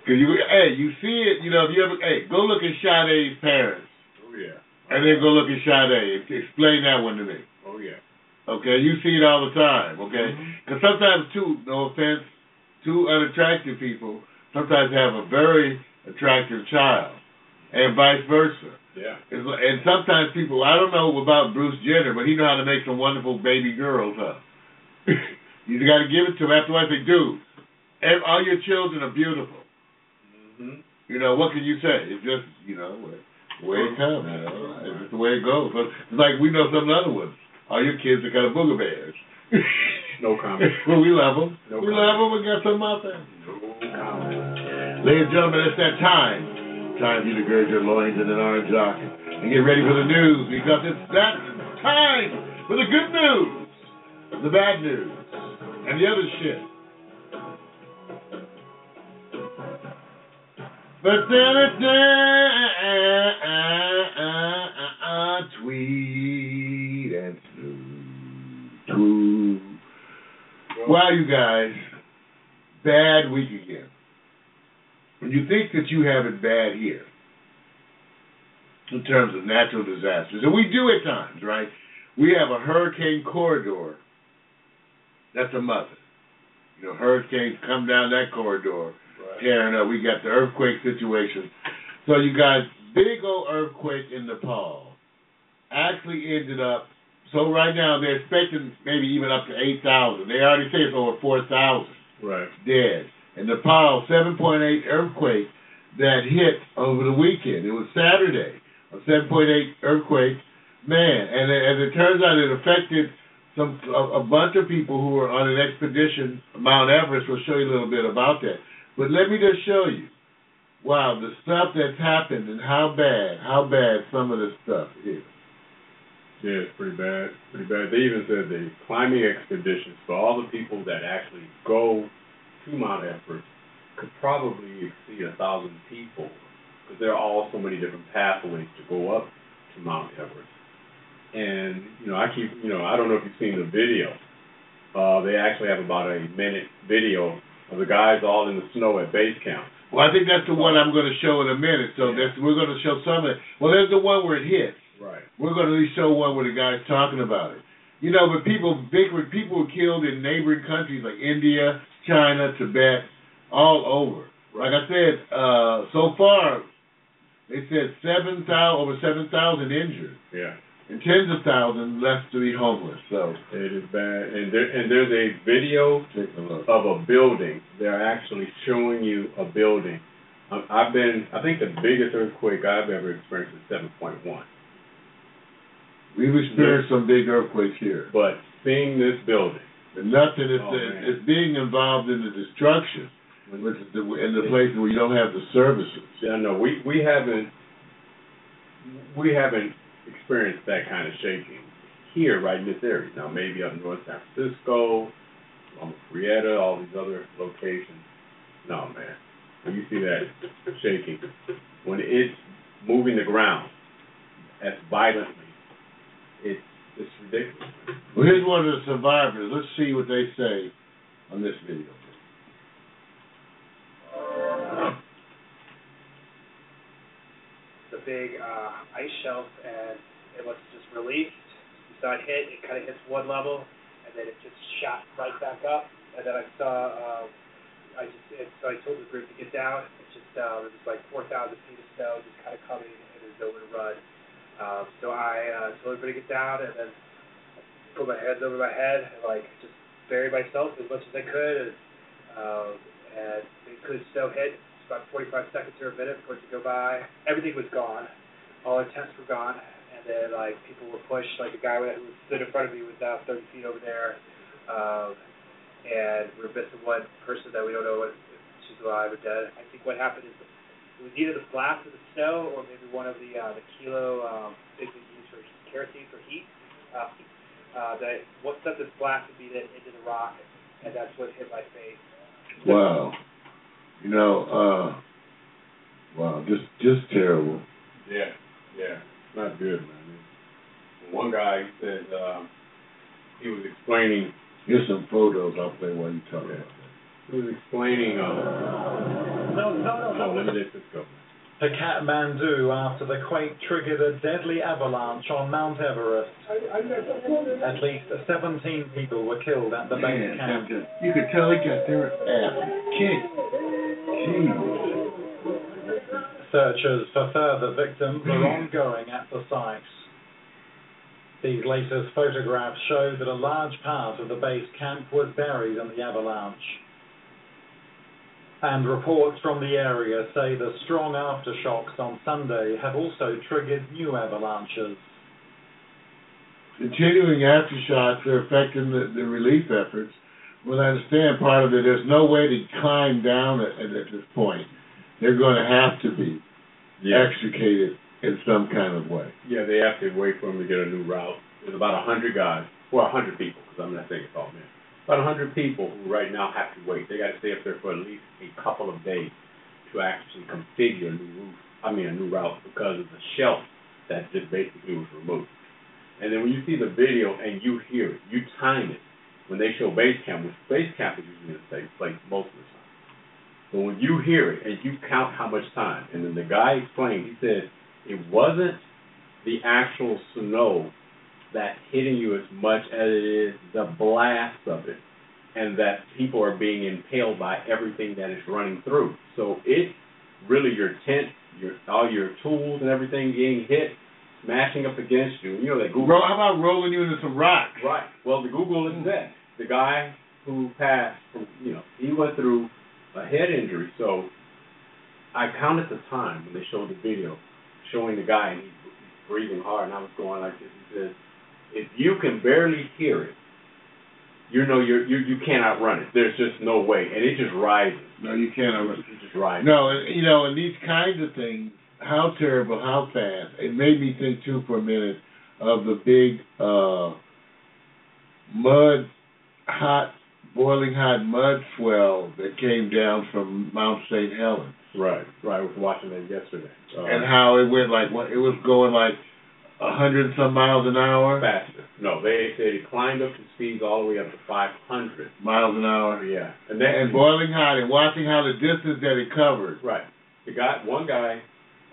Cause you, hey, you see it. You know, if you ever, hey, go look at Sade's parents, Oh yeah. and then go look at Sade. Explain that one to me. Oh yeah. Okay, you see it all the time. Okay, mm-hmm. because sometimes too, no offense, two unattractive people sometimes have a very attractive child, and vice versa. Yeah. It's and sometimes people, I don't know about Bruce Jenner, but he know how to make some wonderful baby girls, huh? you got to give it to him. Afterwards, they do. And all your children are beautiful. hmm You know, what can you say? It's just, you know, the way it comes, you know. It's just the way it goes. But it's like we know some other ones. All your kids are kind of booger bears. No comment. well, we love them. No we comment. love them. We got some out there. No comment. Ladies and gentlemen, it's that time. Time for you to gird your loins in an orange jock and get ready for the news because it's that time for the good news, the bad news, and the other shit. But then it's tweet and tweet. Wow, you guys, bad week again. When you think that you have it bad here, in terms of natural disasters, and we do at times, right? We have a hurricane corridor. That's a mother. You know, hurricanes come down that corridor, Right. tearing up. We got the earthquake situation. So you got big old earthquake in Nepal. Actually ended up. So right now they're expecting maybe even up to eight thousand. They already say it's over four thousand Right. dead. In Nepal, 7.8 earthquake that hit over the weekend. It was Saturday, a 7.8 earthquake. Man, and as it turns out, it affected some a, a bunch of people who were on an expedition, Mount Everest. We'll show you a little bit about that. But let me just show you, wow, the stuff that's happened and how bad, how bad some of this stuff is. Yeah, it's pretty bad. Pretty bad. They even said the climbing expeditions for all the people that actually go to Mount Everest could probably exceed a thousand people because there are all so many different pathways to go up to Mount Everest. And you know, I keep you know, I don't know if you've seen the video. Uh, they actually have about a minute video of the guys all in the snow at base camp. Well, I think that's the one I'm going to show in a minute. So Yeah. that's we're going to show some of it. Well, there's the one where it hits. Right. We're going to at least show one where the guy's talking about it. You know, but people, big people were killed in neighboring countries like India, China, Tibet, all over. Like I said, uh, so far, they said seven thousand, over seven thousand injured, Yeah. And tens of thousands left to be homeless. So It is bad. And there and there's a video a of a building. They're actually showing you a building. Um, I've been, I think the biggest earthquake I've ever experienced is 7.1. We've experienced some big earthquakes here, But seeing this building, and nothing is Oh, is being involved in the destruction, which is the, in the places where you don't have the services. I know we we haven't we haven't experienced that kind of shaking here, right in this area. Now maybe up north, San Francisco, um, Rieta, all these other locations. No, man. When you see that shaking, when it's moving the ground as violently, it's it's ridiculous. Well, here's one of the survivors. Let's see what they say on this video. Big uh, ice shelf, and it was just released. We saw it hit. It kind of hits one level, and then it just shot right back up. And then I saw, uh, I just, it, so I told the group to get down. It's just, uh, it was like 4,000 feet of snow just kind of coming, and there's nowhere to run. Um, so I uh, told everybody to get down, and then put my hands over my head, and like just bury myself as much as I could, and um, and because snow hit, about 45 seconds or a minute for it to go by. Everything was gone. All our tents were gone. And then, like, people were pushed. Like, the guy who stood in front of me was now 30 feet over there. Um, and we we're missing one person that we don't know if she's alive or dead. I think what happened is it was either the blast of the snow or maybe one of the uh, the kilo um, things they use for kerosene for heat. Uh, uh, that what set this blast would be into the rock, and that's what hit my face. Wow. You know, uh, wow, just just terrible. Yeah, yeah, not good, man. One guy said um, he was explaining Here's some photos I'll play while you talk about that. he was explaining um, No, no, no, no, no. let me let this go. to Kathmandu after the quake triggered a deadly avalanche on Mount Everest. At least 17 people were killed at the base camp. you could tell he got their ass kicked. Jeez. Searches for further victims are ongoing at the site. These latest photographs show that a large part of the base camp was buried in the avalanche. And reports from the area say the strong aftershocks on Sunday have also triggered new avalanches. Continuing aftershocks are affecting the, the relief efforts. Well, I understand part of it. There's no way to climb down at, at this point. They're going to have to be extricated in some kind of way. Yeah, they have to wait for him to get a new route. There's about a hundred guys, well, a hundred people, because I'm not saying it's all men. About a hundred people who right now have to wait. They got to stay up there for at least a couple of days to actually configure a new route. I mean, a new route because of the shelf that just basically was removed. And then when you see the video and you hear it, you time it when they show base camp, which base camp is usually in the place most of the time. But when you hear it and you count how much time, and then the guy explained, he said it wasn't the actual snow that's hitting you as much as it is the blast of it, and that people are being impaled by everything that is running through. So it's really your tent, your all your tools and everything getting hit, smashing up against you. You know that Google. Ro- how about rolling you into some rocks? Right. Well, the Google is that the guy who passed from, you know, he went through a head injury. So I counted the time when they showed the video showing the guy and he's, breathing hard, and I was going like this. He says, if you can barely hear it, you know you're, you you can't outrun it. There's just no way, and it just rises. No, you can't. It just rises. No, and, you know, and these kinds of things, how terrible, how fast. It made me think too for a minute of the big uh, mud, hot boiling hot mud swell that came down from Mount St. Helens. Right, right. I was watching that yesterday. Uh, and how it went like what it was going like a hundred some miles an hour, faster. No, they said it climbed up to speeds all the way up to 500. miles an hour, Yeah, and then and boiling hot, and watching how the distance that it covered. Right. The guy, one guy,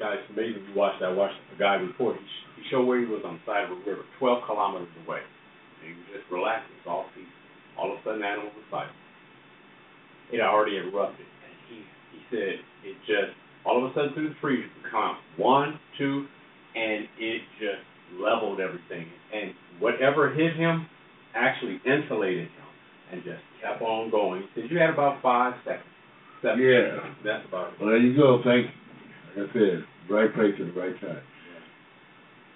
guys, amazing. You watched. I watched the guy before. He, he showed where he was on the side of a river, 12 kilometers away. And he was just relaxing. All peaceful. All of a sudden, animal was like, it already erupted, and he he said it just all of a sudden through the trees come one, two, and it just leveled everything. And whatever hit him actually insulated him, and just kept on going. He said you had about five seconds. Seven Yeah. seconds. That's about it. Well, there you go. Thank you. Like I said, right place at the right time.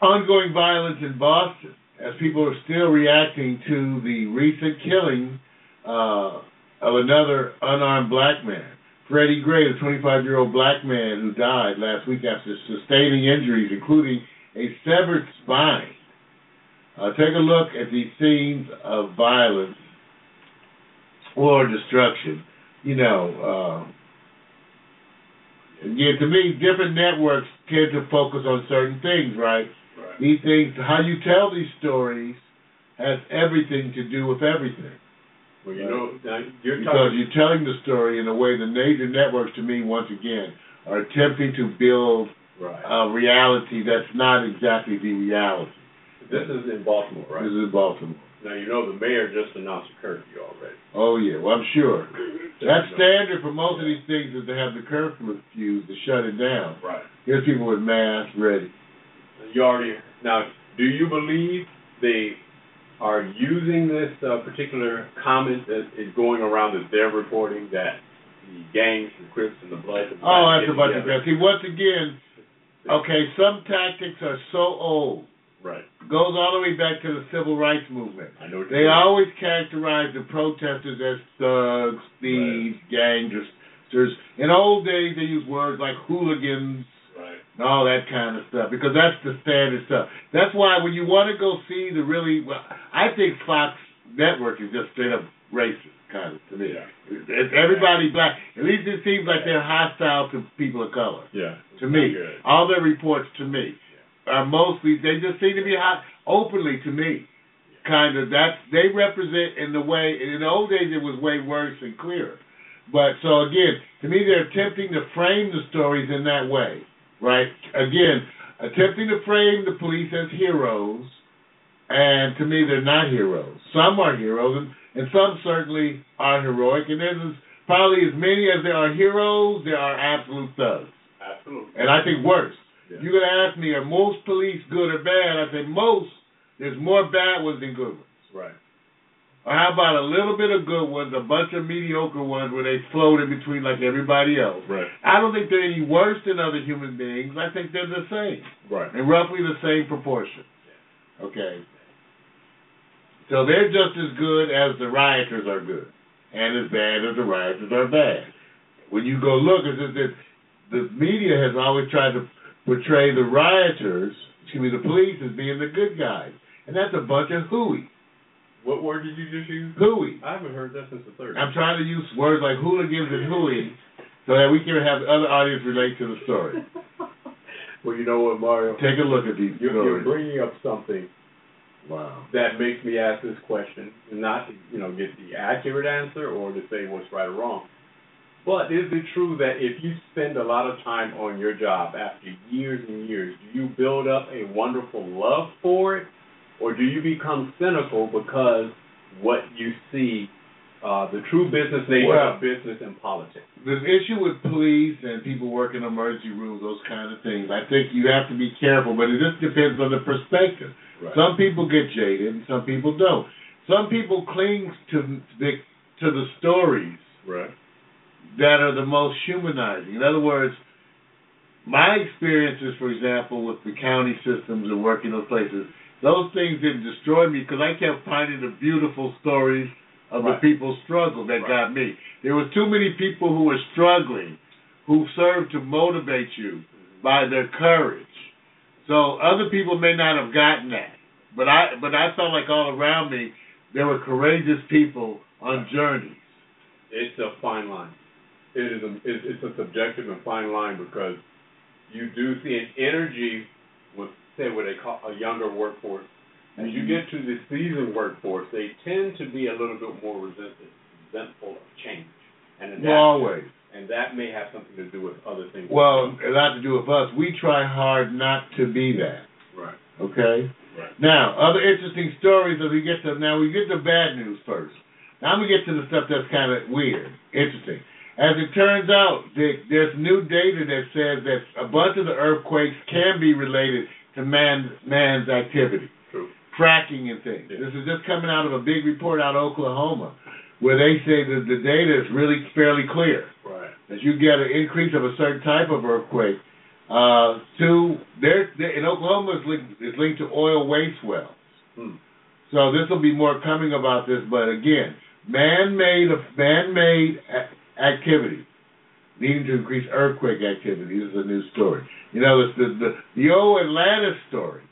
Ongoing violence in Boston as people are still reacting to the recent killing uh, of another unarmed black man. Freddie Gray, the 25 year old black man who died last week after sustaining injuries, including a severed spine. Uh, take a look at these scenes of violence or destruction. You know, uh, Again, to me, different networks tend to focus on certain things, right? Right. thinks how you tell these stories, has everything to do with everything. Well, you know, now you're Because you're telling the story in a way the major networks, to me, once again, are attempting to build Right. a reality that's not exactly the reality. This is in Baltimore, right? This is in Baltimore. Now you know the mayor just announced a curfew already. Oh yeah, well I'm sure. That's standard for most of these things is to have the curfew to shut it down. Right. Here's people with masks ready. You already now. Do you believe they are using this uh, particular comment that is going around that they're reporting that the gangs, the Crips, and the Bloods? Oh, that's a bunch of crap. See, once again, okay, some tactics are so old. Right. Goes all the way back to the civil rights movement. I know. They always characterize the protesters as thugs, thieves, gangsters. There's in old days, they used words like hooligans Right. All that kind of stuff because that's the standard stuff. That's why when you want to go see the really, well, I think Fox Network is just straight up racist, kind of to me. Yeah. It's everybody black. At least it seems like they're hostile to people of color. Yeah. To me, all their reports to me are mostly they just seem to be hot openly to me. Kind of that's they represent in the way in the old days it was way worse and clearer. But so again, to me they're attempting to frame the stories in that way, right? Again, attempting to frame the police as heroes, and to me they're not heroes. Some are heroes, and, and some certainly are heroic, and there's as- probably as many as there are heroes, there are absolute thugs, Absolutely. and I think worse. Yeah. You're gonna ask me, are most police good or bad? I say most. There's more bad ones than good ones. Right. Or how about a little bit of good ones, a bunch of mediocre ones where they float in between like everybody else? Right. I don't think they're any worse than other human beings. I think they're the same, Right. in roughly the same proportion. Okay. So they're just as good as the rioters are good, and as bad as the rioters are bad. When you go look, it's just that the media has always tried to portray the rioters, excuse me, the police as being the good guys, and that's a bunch of hooey, What word did you just use? hooey. I haven't heard that since the 30s. I'm trying to use words like hooligans and hooey so that we can have the other audience relate to the story. well, you know what, Mario? Take a look at these You're, you're bringing up something Wow. that makes me ask this question, not to you know get the accurate answer or to say what's right or wrong. But is it true that if you spend a lot of time on your job after years and years, do you build up a wonderful love for it, or do you become cynical because what you see, uh, the true business nature Well- of business and politics? The issue with police and people working emergency rooms, those kind of things, I think you have to be careful, but it just depends on the perspective. Right. Some people get jaded and some people don't. Some people cling to the to the stories right. that are the most humanizing. In other words, my experiences, for example, with the county systems and working those places, those things didn't destroy me because I kept finding the beautiful stories of Right. the people's struggle that Right. got me. There was too many people who were struggling, who served to motivate you by their courage. So other people may not have gotten that, but I but I felt like all around me there were courageous people on journeys. It's a fine line. It is a it's, it's a subjective and fine line because you do see an energy with say what they call a younger workforce. As you mm-hmm. get to the seasoned workforce, they tend to be a little bit more resistant, resentful of change and adaptive. Always. And that may have something to do with other things. Well, a lot to do with us. We try hard not to be that. right. Okay. Right. Now, other interesting stories as we get to now we get to bad news first. Now we get to the stuff that's kind of weird, interesting. As it turns out, there- there's new data that says that a bunch of the earthquakes can be related to man man's activity, True. fracking and things. Yeah. This is just coming out of a big report out of Oklahoma, where they say that the data is really fairly clear Right. that you get an increase of a certain type of earthquake. Uh, to there, in Oklahoma is linked, is linked to oil waste wells. Hmm. So this will be more coming about this, but again, man-made man-made activity leading to increased earthquake activity. This is a new story. You know, it's the the, the old Atlantis story.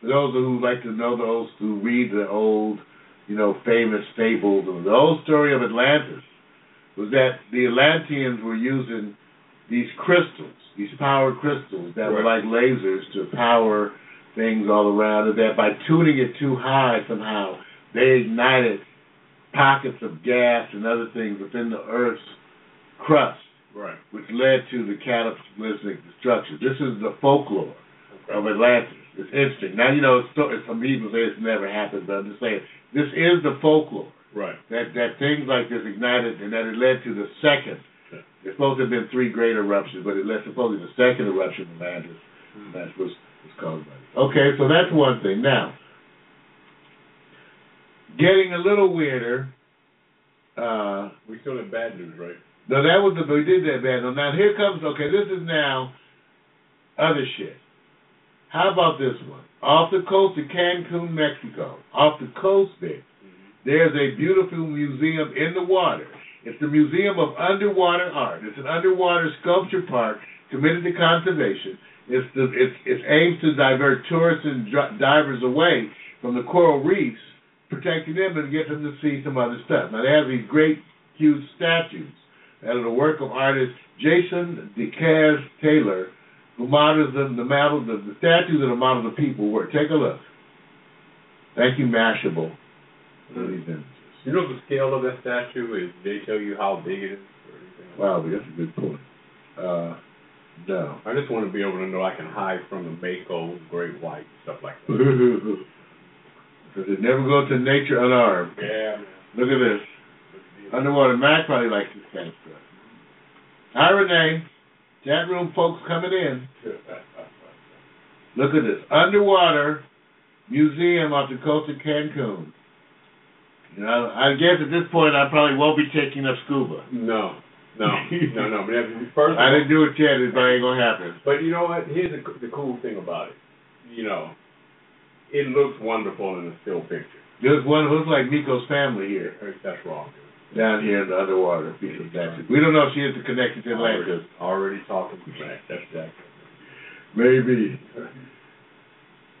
For those who like to know those who read the old, you know, famous fables, the old story of Atlantis was that the Atlanteans were using these crystals, these power crystals that were like lasers to power things all around, and that by tuning it too high somehow, they ignited pockets of gas and other things within the Earth's crust, Right. which led to the cataclysmic destruction. This is the folklore Okay. of Atlantis. It's interesting. Now you know it's so, some people say it's never happened, but I'm just saying this is the folklore Right. that that things like this ignited and that it led to the second. Yeah. There's supposed to have been three great eruptions, but it led supposedly the second eruption of Atlantis. Hmm. That was was caused by this. Okay, so that's one thing. Now, getting a little weirder. Uh, We still in bad news, right? No, that was the we did that bad. No, now here comes okay. This is now other shit. How about this one? Off the coast of Cancun, Mexico, off the coast there, there's a beautiful museum in the water. It's the Museum of Underwater Art. It's an underwater sculpture park committed to conservation. It's the it's it's aims to divert tourists and divers away from the coral reefs, protecting them and get them to see some other stuff. Now they have these great huge statues are the work of artist Jason deCaires Taylor, who models them the model the, the statues are the models of people work. Take a look. Thank you, Mashable. You know the scale of that statue is? They tell you how big it is or anything. Wow, that's a good point. Uh, no. I just want to be able to know I can hide from the Mako, great white, stuff like that. Because it never go to nature unarmed. yeah. Look at this. Underwater Mac probably likes this kind of stuff. Hi, Renee. Chat room folks coming in. Look at this. Underwater museum off the coast of Cancun. You know, I guess at this point I probably won't be taking up scuba. No, no, no, no. But first, I didn't do it yet. Not ain't gonna happen. But you know what? Here's the, the cool thing about it. You know, it looks wonderful in a still picture. There's one who looks like Miko's family here. That's wrong. Down here in the underwater piece of Texas. We don't know if she has a connection to Atlantis. Already, already talking smack. That's exactly. Maybe.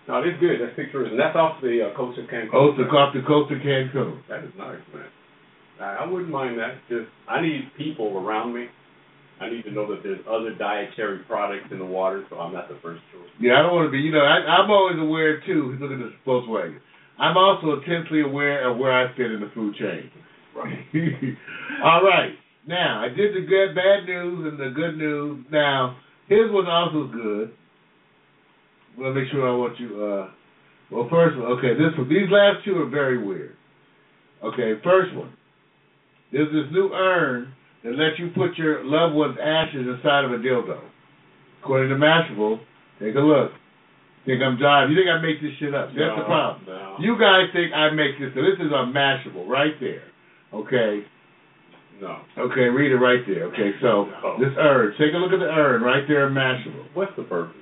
No, it's good. That picture is, and that's off the uh, coast of Cancun. Coast to, off the coast of Cancun. That is nice, man. I, I wouldn't mind that. Just I need people around me. I need to know that there's other dietary products in the water, so I'm not the first choice. Yeah, I don't want to be, you know, I, I'm always aware, too, look at this Volkswagen. I'm also intensely aware of where I fit in the food chain. Right. All right. Now, I did the good, bad news and the good news. Now, here's what's also good. Well, make sure I want you, uh, well, first one, okay, this one, these last two are very weird. Okay, first one. There's this new urn that lets you put your loved one's ashes inside of a dildo. According to Mashable, take a look. Think I'm jive. You think I make this shit up? That's the problem. No. You guys think I make this. So this is a Mashable right there. Okay. no. Okay, read it right there. Okay, so No. this urn. Take a look at the urn right there in Mashable. What's the purpose?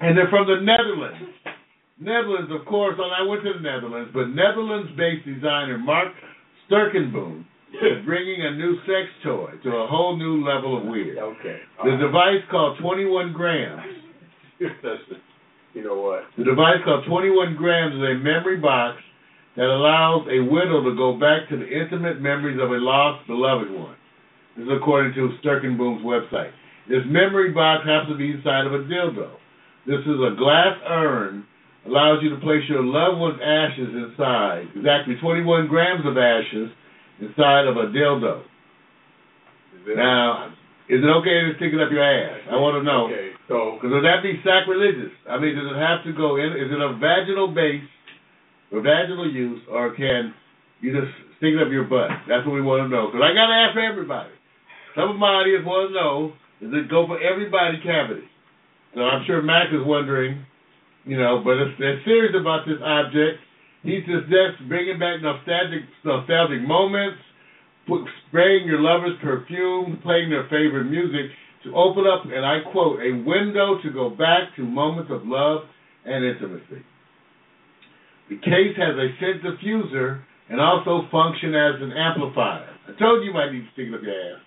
And they're from the Netherlands. Netherlands, of course. Well, I went to the Netherlands, but Netherlands-based designer Marc Sturkenboom is bringing a new sex toy to a whole new level of weird. Okay. The device called 21 grams. You know what? The device called 21 grams is a memory box that allows a widow to go back to the intimate memories of a lost beloved one. This is according to Sturkenboom's website. This memory box happens to be inside of a dildo. This is a glass urn, allows you to place your loved one's ashes inside, exactly 21 grams of ashes inside of a dildo. Is Now, is it okay to stick it up your ass? I want to know. Okay, so Because would that be sacrilegious? I mean, does it have to go in? Is it a vaginal base vaginal use, or can you just stick it up your butt? That's what we want to know. Because I got to ask everybody. Some of my audience want to know, does it go for everybody cavity? So I'm sure Mac is wondering, you know, but if they're serious about this object, he suggests bringing back nostalgic, nostalgic moments, spraying your lover's perfume, playing their favorite music, to open up, and I quote, a window to go back to moments of love and intimacy. The case has a scent diffuser and also function as an amplifier. I told you you might need to stick it up your ass.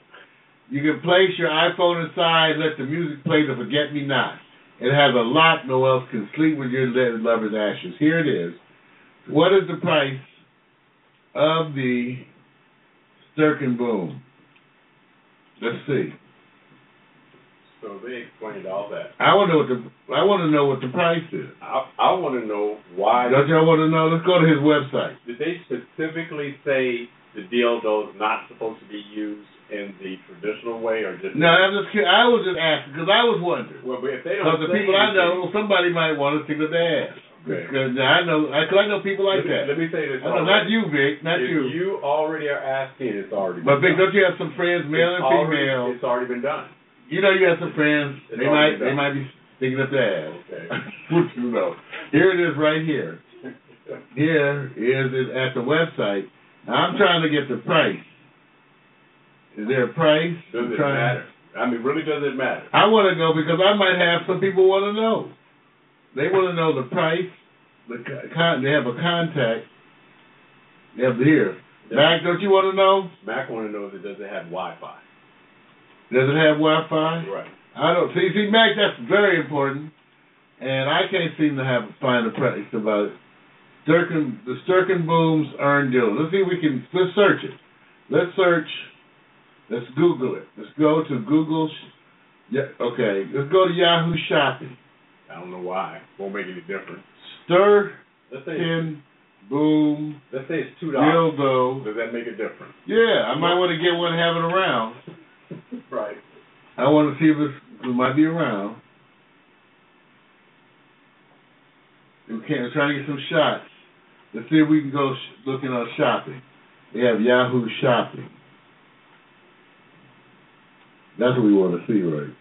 You can place your iPhone inside, let the music play the Forget Me Not. It has a lock no else can sleep with your lover's ashes. Here it is. What is the price of the Sturkenboom? Let's see. So they explained all that. I want to know what the I want to know what the price is. I I want to know why Don't y'all want to know? Let's go to his website. did they specifically say the dildo is not supposed to be used in the traditional way, or just No, I'm just kidding. I was just asking because I was wondering. Well, but if they don't Because the people I anything- know, somebody might want to up their ass. Okay. Because I know, I, cause I know people like let, me, that. let me say this. I know, not you, Vic, not if you. you already are asking, it's already. But Vic, done. don't you have some friends, male It's and already- female? It's already been done. You know, you have some friends. They might, they might be sticking up their ass. Okay. you know? Here it is, right here. Here is it at the website. Now, I'm trying to get the price. Is there a price? Does I'm it trying- matter? I mean, really, does it matter? I want to know because I might have some people want to know. They want to know the price. The con- they have a contact. They have here. Mac, don't you want to know? Mac want to know if it does it have Wi-Fi. Does it have Wi-Fi? Right. I don't see. See, Mac, that's very important, and I can't seem to have find a price about it. Sturken, the Sturkenbooms Earn Deal. Let's see if we can. Let's search it. Let's search. Let's Google it. Let's go to Google. Yeah. Okay. Let's go to Yahoo Shopping. I don't know why. Won't make any difference. Stir. Let's say Boom let's say it's two dollars. Dildo. Does that make a difference? Yeah, I might want to get one and have it around. Right. I want to see if it's, it might be around. We can't we're trying to get some shots. Let's see if we can go sh- looking on shopping. They have Yahoo Shopping. That's what we want to see, right?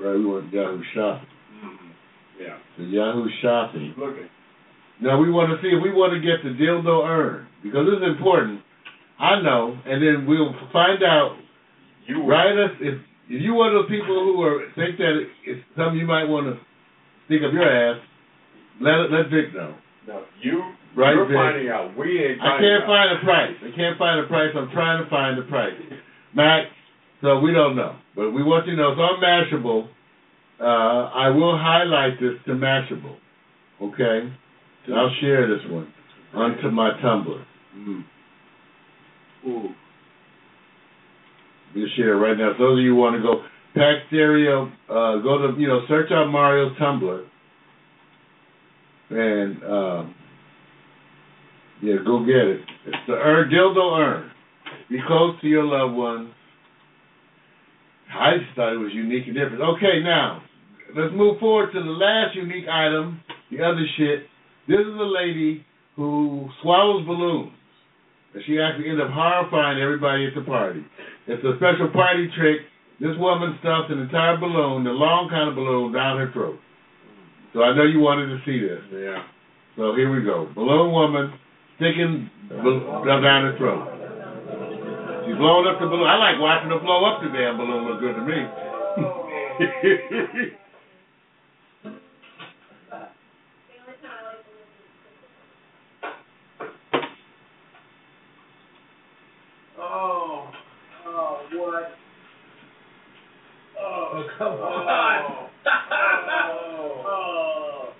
Right, we want Yahoo Shopping. Mm-hmm. Yeah. So Yahoo Shopping. Looking. Now we want to see if we want to get the dildo urn because this is important. I know, and then we'll find out You Write us if if you one of those people who are think that it's something you might want to stick up your ass. Let let Vic know. No, you. Right, You're Vic. finding out. We ain't I can't out. find a price. I can't find a price. I'm trying to find the price. Mac, so we don't know, but we want you to know. So on Mashable, uh, I will highlight this to Mashable. Okay, and I'll share this one onto my Tumblr. Mm. Ooh. We'll share right now. So those of you who want to go Pack Stereo, uh, go to you know search out Mario's Tumblr, and um, yeah, go get it. It's the Urn Dildo Urn. Be close to your loved ones. I just thought it was unique and different. Okay, now let's move forward to the last unique item. The other shit. This is a lady who swallows balloons. And she actually ended up horrifying everybody at the party. It's a special party trick. This woman stuffs an entire balloon, the long kind of balloon, down her throat. So I know you wanted to see this. Yeah. So here we go. Balloon woman sticking bal- down her throat. She's blowing up the balloon. I like watching her blow up the damn balloon. Look good to me. come oh. on. oh. oh.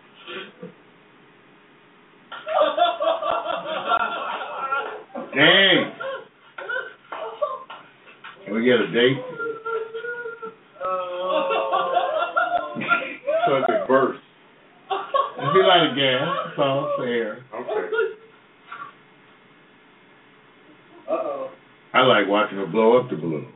Dang. Can we get a date? so it could burst. It'd be like a gas, it's all fair. Okay. Uh-oh. I like watching her blow up the balloon.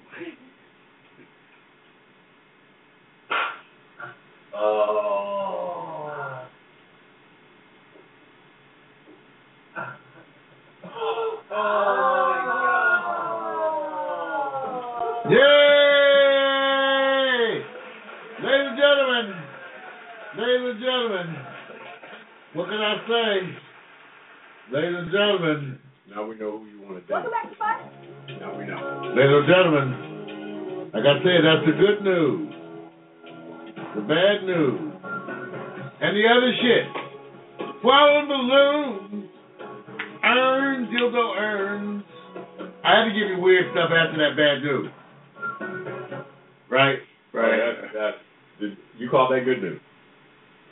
I said, that's the good news. The bad news. And the other shit. Swallowing balloons. Earn, dildo earns. I had to give you weird stuff after that bad news. Right? Right. That, that, did, you call that good news?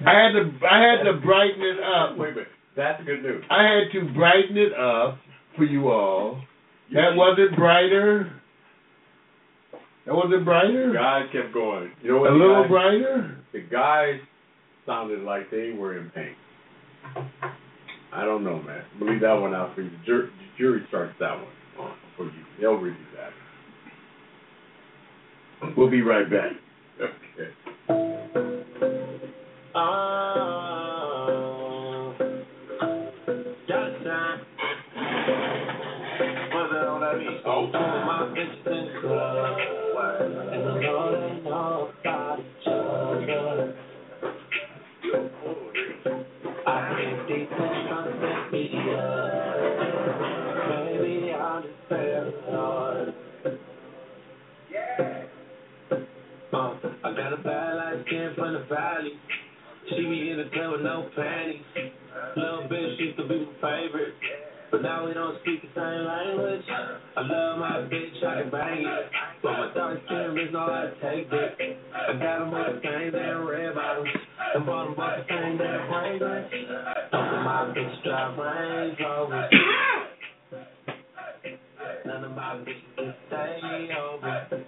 I had to I had to brighten it up. Wait a minute. That's good news. I had to brighten it up for you all. That wasn't brighter. That wasn't brighter. The guys kept going. You know what? A the little guys, brighter. The guys sounded like they were in pain. I don't know, man. Leave that one out for you. The jury, the jury starts that one on for you. They'll review that. We'll be right back. Okay. Uh, club with no panties. Little bitch used to be my favorite. But now we don't speak the same language. I love my bitch, I can bang it. But my dark skin bitch know how to take it. I got them with the same damn red bottoms. And bottom both the same damn fragrance. Both of my bitches drive Range Rovers. None of my bitches can stay over.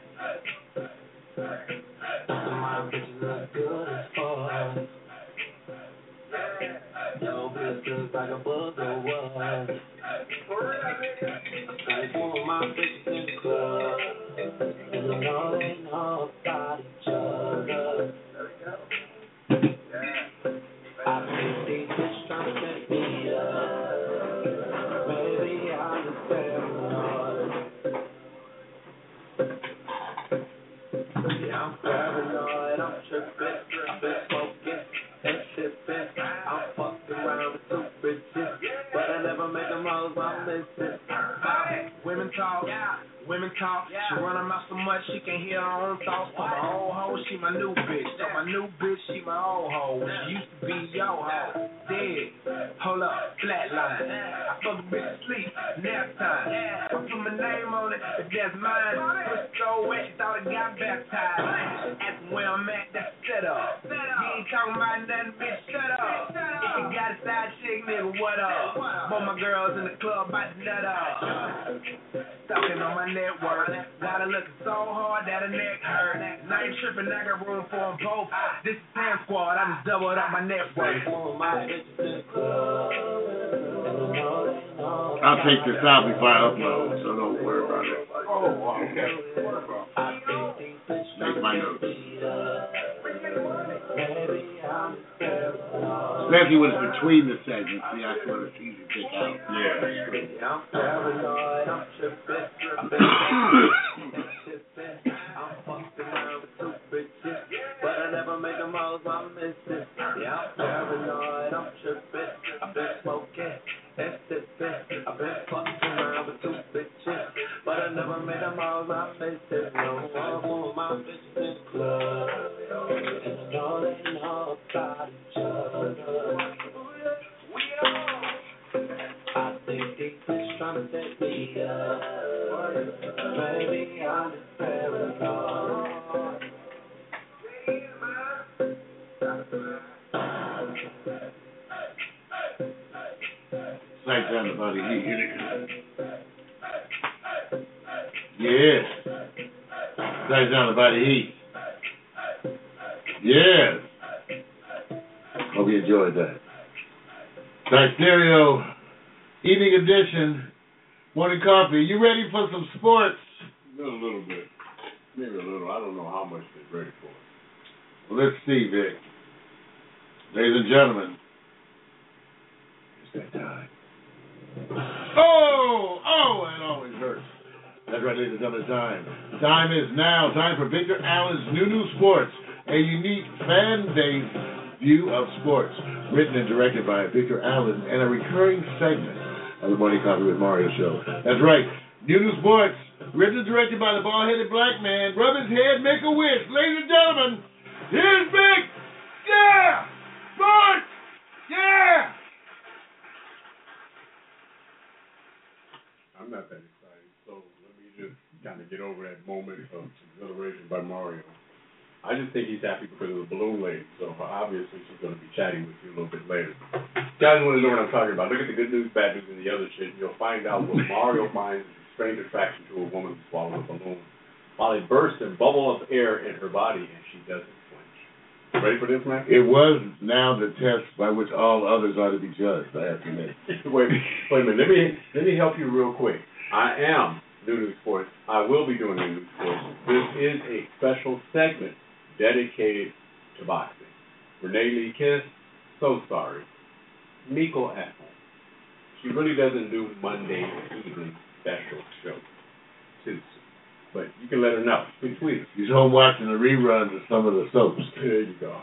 Women talk, women talk. She run her mouth so much she can't hear her own thoughts. So my old hoe, she my new bitch. So my new bitch, she my old hoe. She used to be your hoe. Dead. Hold up, flatline. I fuck a bitch sleep, nap time. I put my name on it, if that's mine. Pussy so wet, she thought I got baptized. Ask where I'm at, that's set up. You ain't talking about nothing, bitch, shut up. If you got a side chick, nigga, what up? Both my girls in the club, about to nut up. Talking on my network. Got her looking so hard that her neck hurt. Now you tripping, I got room for them both. This is Pan Squad, I just doubled up my network. My bitches in the club. I'll take this out before I upload, so don't worry about it. Oh, okay. I think these bitches Make my notes. beat up. Maybe I'm just paranoid. Especially when it's between the segments. See, that's what it's easy to pick out. Yeah. I never make them hoes my missus. Yeah, I'm paranoid, I'm tripping, I've been smoking and sipping. I've been fucking around with two bitches, but I never made a them hoes my missus. No one of my bitches in club, and I know they know about each other. I think these bitches tryna set me up. Maybe I'm just paranoid. Night time, buddy. You get it. Yes. Nice down the body heat. Yes. Hope you enjoyed that. Nice stereo evening edition. Morning coffee. You ready for some sports? A little bit. Maybe a little. I don't know how much they're ready for. Well, let's see, Vic. Ladies and gentlemen, it's that time. Oh, oh, it always hurts. Ladies and gentlemen, time. Is now. Time for Victor Allen's New New Sports, a unique fan-based view of sports, written and directed by Victor Allen, and a recurring segment of the Morning Coffee with Mario show. That's right, New New Sports, written and directed by the bald-headed black man. Rub his head, make a wish. Ladies and gentlemen, here's Vic. Yeah! Sports! Yeah! I'm not that excited, so kind of get over that moment of exhilaration by Mario. I just think he's happy because of the balloon lady, so obviously she's going to be chatting with you a little bit later. Guys want to know what I'm talking about. Look at the good news, bad news, and the other shit, and you'll find out what Mario finds a strange attraction to a woman who swallows a balloon while it bursts and bubble of air in her body, and she doesn't flinch. Ready for this, man? It was now the test by which all others are to be judged, I have to admit. wait, wait a minute. Let me let me help you real quick. I am News Sports. I will be doing New News Sports. This is a special segment dedicated to boxing. Renee Lee Kiss, so sorry. Miko at home. She really doesn't do Monday evening special shows. Too. But you can let her know. Tweet tweet. He's home watching the reruns of some of the soaps. There you go.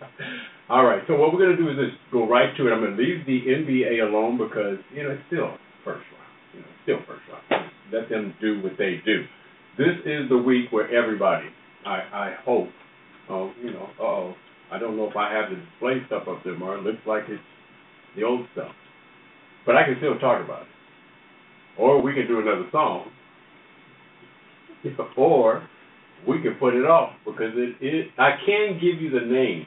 All right. So what we're going to do is just go right to it. I'm going to leave the NBA alone because you know it's still first round. You know, still first round. Let them do what they do. This is the week where everybody, I I hope, oh you know, uh oh, I don't know if I have the display stuff up there, Mark. It looks like it's the old stuff, but I can still talk about it. Or we can do another song. or we can put it off because it, it I can give you the names,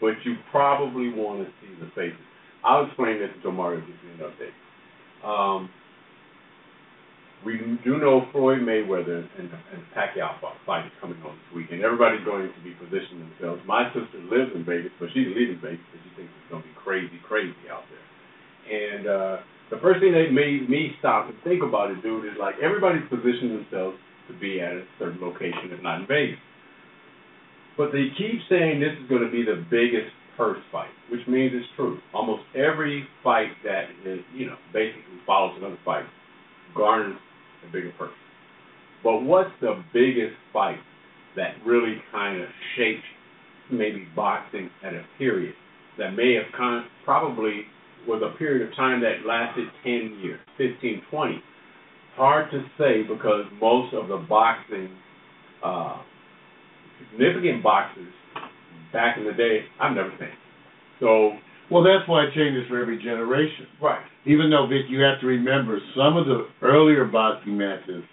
but you probably want to see the faces. I'll explain this until Mario gives me an update. Um, we do know Floyd Mayweather and, and Pacquiao fight is coming on this weekend. Everybody's going to be positioning themselves. My sister lives in Vegas, but she's leaving Vegas because she thinks it's going to be crazy, crazy out there. And uh, the first thing that made me stop and think about it, dude, is like everybody's positioning themselves to be at a certain location, if not in Vegas. But they keep saying this is going to be the biggest purse fight, which means it's true. Almost every fight that is, you know, basically follows another fight garners a bigger purse. But what's the biggest fight that really kind of shaped maybe boxing at a period that may have con- probably was a period of time that lasted 10 years, 15, 20. Hard to say because most of the boxing, uh, significant boxers back in the day, I've never seen. So, Well, that's why it changes for every generation. right, Even though, Vic, you have to remember some of the earlier boxing matches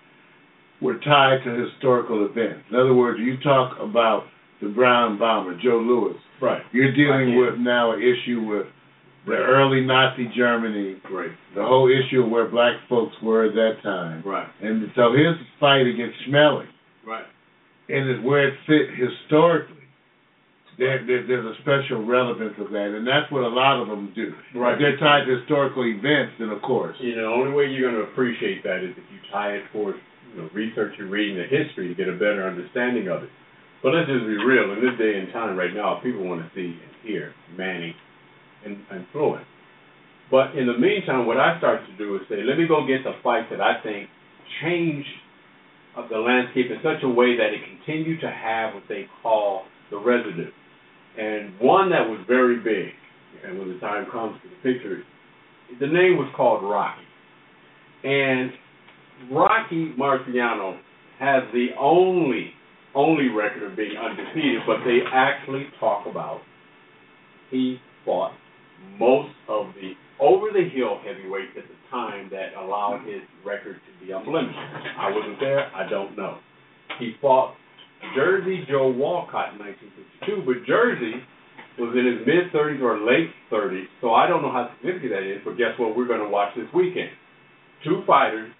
were tied to historical events. In other words, you talk about the Brown Bomber, Joe Louis. right, You're dealing Right. with now an issue with the early Nazi Germany, right, the whole issue of where black folks were at that time. right, And so his fight against Schmeling, right. and it's where it fit historically. There, there, there's a special relevance of that, and that's what a lot of them do. Right. If they're tied to historical events, then of course. You know, the only way you're going to appreciate that is if you tie it towards you know, research and reading the history to get a better understanding of it. But let's just be real. In this day and time, right now, people want to see and hear Manny and, and Floyd. But in the meantime, what I start to do is say, let me go get the fights that I think change of uh, the landscape in such a way that it continued to have what they call the residue. And one that was very big, and when the time comes to the picture, the name was called Rocky. And Rocky Marciano has the only only record of being undefeated, but they actually talk about he fought most of the over the hill heavyweights at the time that allowed his record to be unblemished. I wasn't there, I don't know. He fought Jersey Joe Walcott in 1952, but Jersey was in his mid 30s or late 30s, so I don't know how significant that is. But guess what? We're going to watch this weekend. Two fighters,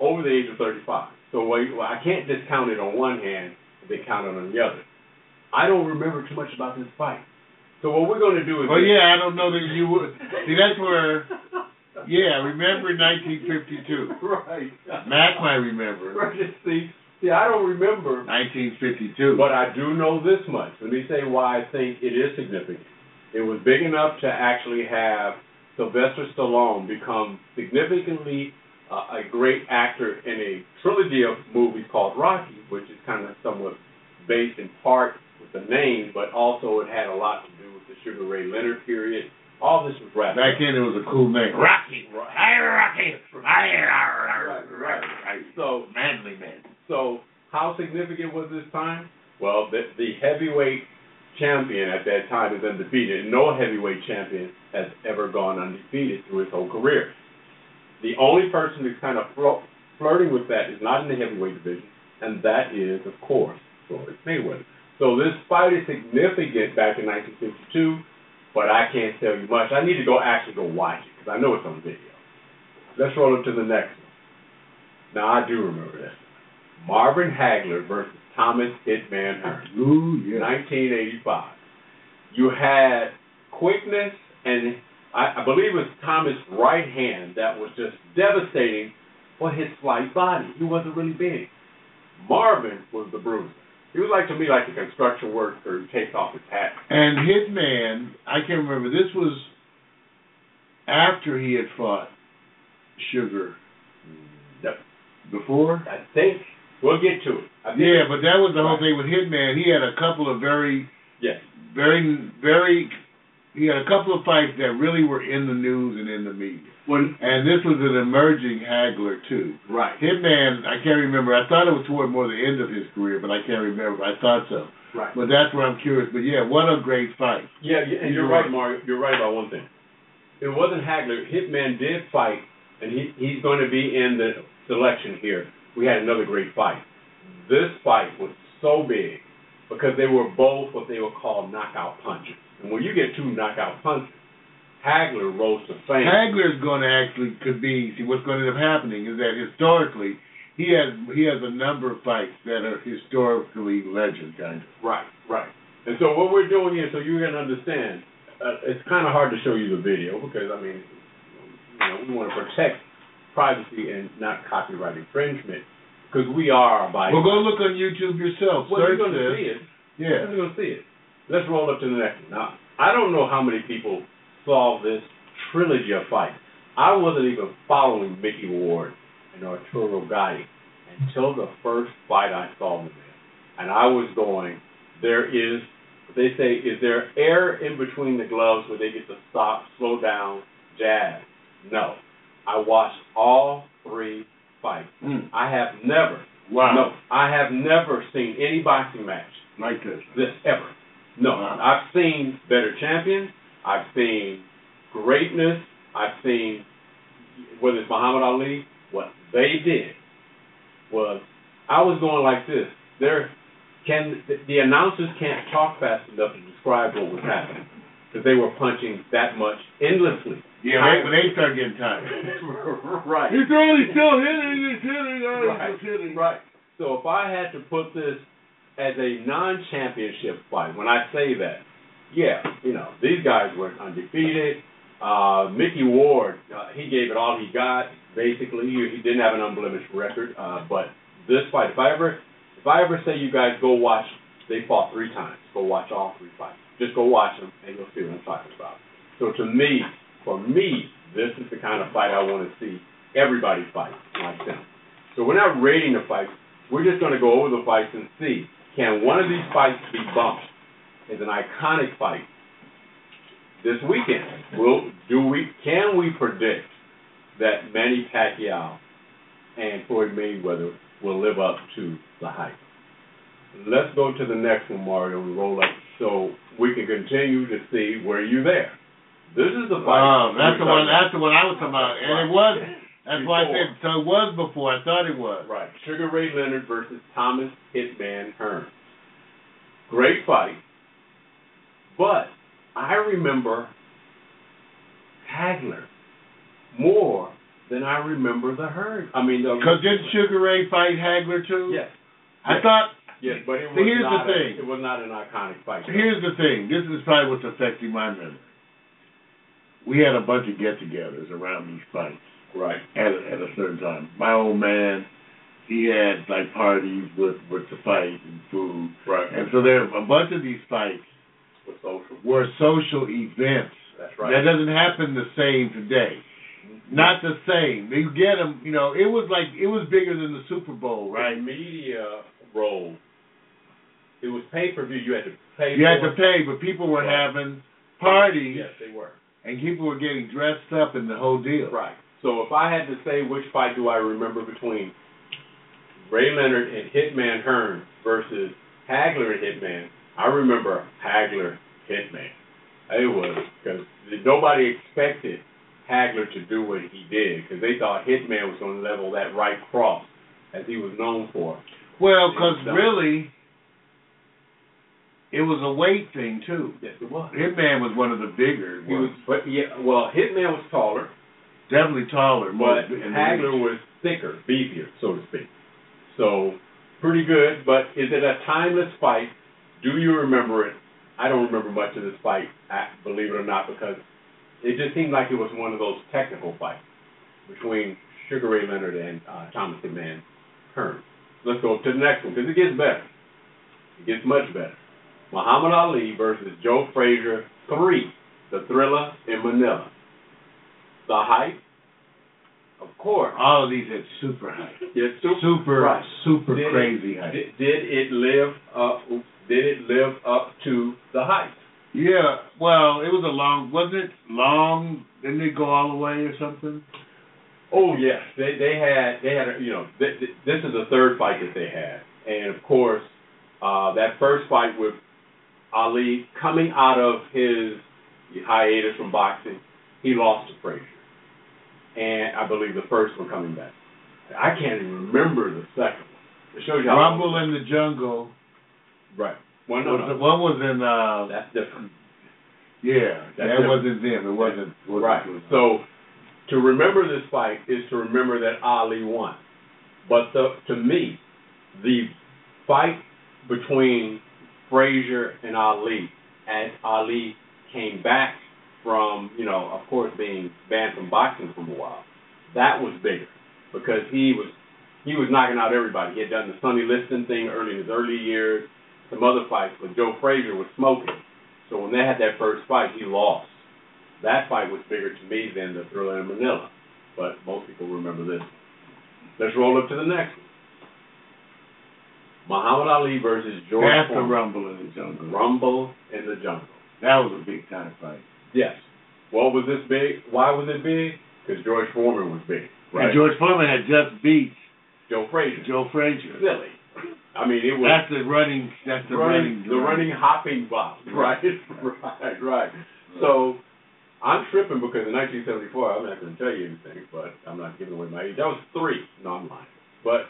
over the age of 35. So well, I can't discount it on one hand and then count it on the other. I don't remember too much about this fight. So what we're going to do is. Well, yeah, I don't know that you would. See, that's where. Yeah, remember 1952. right. Mac might remember. Right. See, see, I don't remember 1952. But I do know this much. Let me say why I think it is significant. It was big enough to actually have Sylvester Stallone become significantly uh, a great actor in a trilogy of movies called Rocky, which is kind of somewhat based in part with the name, but also it had a lot to do with the Sugar Ray Leonard period. All this was wrapped Back up. then it was a cool name. Rocky. Hey, Rocky. Hey, Right, right. right. So Manly man. So, how significant was this time? Well, the, the heavyweight champion at that time is undefeated. No heavyweight champion has ever gone undefeated through his whole career. The only person who's kind of flirting with that is not in the heavyweight division, and that is, of course, Floyd Mayweather. So this fight is significant back in 1952, but I can't tell you much. I need to go actually go watch it because I know it's on video. Let's roll up to the next one. Now I do remember this. Marvin Hagler versus Thomas Hitman Hearn, Ooh, yeah. 1985. You had quickness, and I, I believe it was Thomas' right hand that was just devastating for his slight body. He wasn't really big. Marvin was the bruiser. He was like to me like the construction worker who takes off his hat. And Hitman, I can't remember. This was after he had fought Sugar. Yep. Before? I think we'll get to it. Yeah, but that was the whole thing with Hitman. He had a couple of very, yes. very, very. He had a couple of fights that really were in the news and in the media. When, And this was an emerging Hagler too. right. Hitman, I can't remember. I thought it was toward more the end of his career, but I can't remember. I thought so. Right. But that's where I'm curious. But yeah, what a great fight. Yeah, and you're right, Mario. You're right about one thing. It wasn't Hagler. Hitman did fight, and he he's going to be in the selection here. We had another great fight. This fight was so big because they were both what they would call knockout punches. And when you get two knockout punches, Hagler rose to fame. Hagler's going to actually could be. See, what's going to end up happening is that historically, he has he has a number of fights that are historically legend kind of. Right, right. And so what we're doing here, so you can understand, uh, it's kind of hard to show you the video because I mean, you know, we want to protect privacy and not copyright infringement because we are abiding. Well, go look on YouTube yourself. Well, you're going to see it. Yeah. You're going to see it. Let's roll up to the next one. Now, I don't know how many people saw this trilogy of fights. I wasn't even following Micky Ward and Arturo Gatti until the first fight I saw them in. And I was going, there is, they say, is there air in between the gloves where they get to stop, slow down, jab? No. I watched all three fights. Mm. I have never, Wow. no, I have never seen any boxing match Like this. this ever. No, Wow. I've seen better champions. I've seen greatness. I've seen whether it's Muhammad Ali. What they did was I was going like this. There can the, the announcers can't talk fast enough to describe what was happening because they were punching that much endlessly. Yeah, they, when they start getting tired. right. He's only still hitting. He's hitting. Oh, Right. he's hitting. Right. So if I had to put this as a non-championship fight, when I say that, yeah, you know, these guys were undefeated. Uh, Micky Ward, uh, he gave it all he got. Basically, he, he didn't have an unblemished record. Uh, but this fight, if I ever, if I ever say you guys go watch, they fought three times. Go watch all three fights. Just go watch them, and you'll see what I'm talking about. So to me, for me, this is the kind of fight I want to see everybody fight like them. So we're not rating the fights. We're just going to go over the fights and see can one of these fights be bumped as an iconic fight this weekend? Will do we can we predict that Manny Pacquiao and Floyd Mayweather will live up to the hype? Let's go to the next one, Mario, and roll up so we can continue to see were you there. This is the um, fight. Oh, that's the one. That's the one I was talking about, and it was. That's why I said so. It was before. I thought it was. Right. Sugar Ray Leonard versus Thomas Hitman Hearn. Great fight. But I remember Hagler more than I remember the Hearn. I mean, Because didn't Sugar Ray fight Hagler too? Yes, I thought. yes, but it was here's the not. a- thing. it was not an iconic fight. Here's the thing. This is probably what's affecting my memory. We had a bunch of get-togethers around these fights right. at a, at a certain time. My old man, he had like parties with with the fight and food, Right. and so there a bunch of these fights With social. were social events. That's That doesn't happen the same today. Mm-hmm. Not the same. You get them. You know, it was like it was bigger than the Super Bowl, Right. right? Media role. It was pay per view. You had to pay. You had to pay, but people were Right. having parties, Yes, they were. And people were getting dressed up in the whole deal. Right. So if I had to say which fight do I remember between Ray Leonard and Hitman Hearn versus Hagler and Hitman, I remember Hagler Hitman. It was because nobody expected Hagler to do what he did because they thought Hitman was going to level that right cross as he was known for. Well, because really, it was a weight thing too. Yes, it was. Hitman was one of the bigger He was, ones, but yeah, well, Hitman was taller, definitely taller. but Hagler was thicker, beefier, so to speak. So pretty good. But is it a timeless fight? Do you remember it? I don't remember much of this fight, believe it or not, because it just seemed like it was one of those technical fights between Sugar Ray Leonard and uh, Thomas the Man Hearn. Let's go to the next one because it gets better. It gets much better. Muhammad Ali versus Joe Frazier three, the Thrilla in Manila. The height, of course. all of these had super height, It's super, super, right. super Did it- crazy height. Did, did it live up? Did it live up to the height? Yeah, well, it was a long, wasn't it long? Didn't it go all the way or something? Oh yes, they they had they had a, you know th- th- this is the third fight that they had, and of course uh, that first fight with Ali coming out of his hiatus from boxing, he lost to Frazier, and I believe the first one coming back. I can't even remember the second one. It shows you how Rumble in the Jungle. right. Well, no, was no, One was in, uh, that's different. yeah, That's that different. wasn't them. It wasn't. wasn't Right. So to remember this fight is to remember that Ali won. But the, to me, the fight between Frazier and Ali, as Ali came back from, you know, of course being banned from boxing for a while, that was bigger because he was he was knocking out everybody. He had done the Sonny Liston thing early in his early years, some other fights, but Joe Frazier was smoking. So when they had that first fight, he lost that fight was bigger to me than the Thrilla in Manila. But most people remember this. Let's roll up to the next one. Muhammad Ali versus George That's the Foreman. Rumble in the Jungle. Rumble in the Jungle. That was a big time fight. Yes. What was this big? Why was it big? Because George Foreman was big. Right? And George Foreman had just beat Joe Frazier. Joe Frazier. Silly. I mean, it was That's the running. That's the running, running. the running hopping block. Right, right, right. So I'm tripping because in 1974, I'm not going to tell you anything, but I'm not giving away my age. That was three. No, I'm lying. But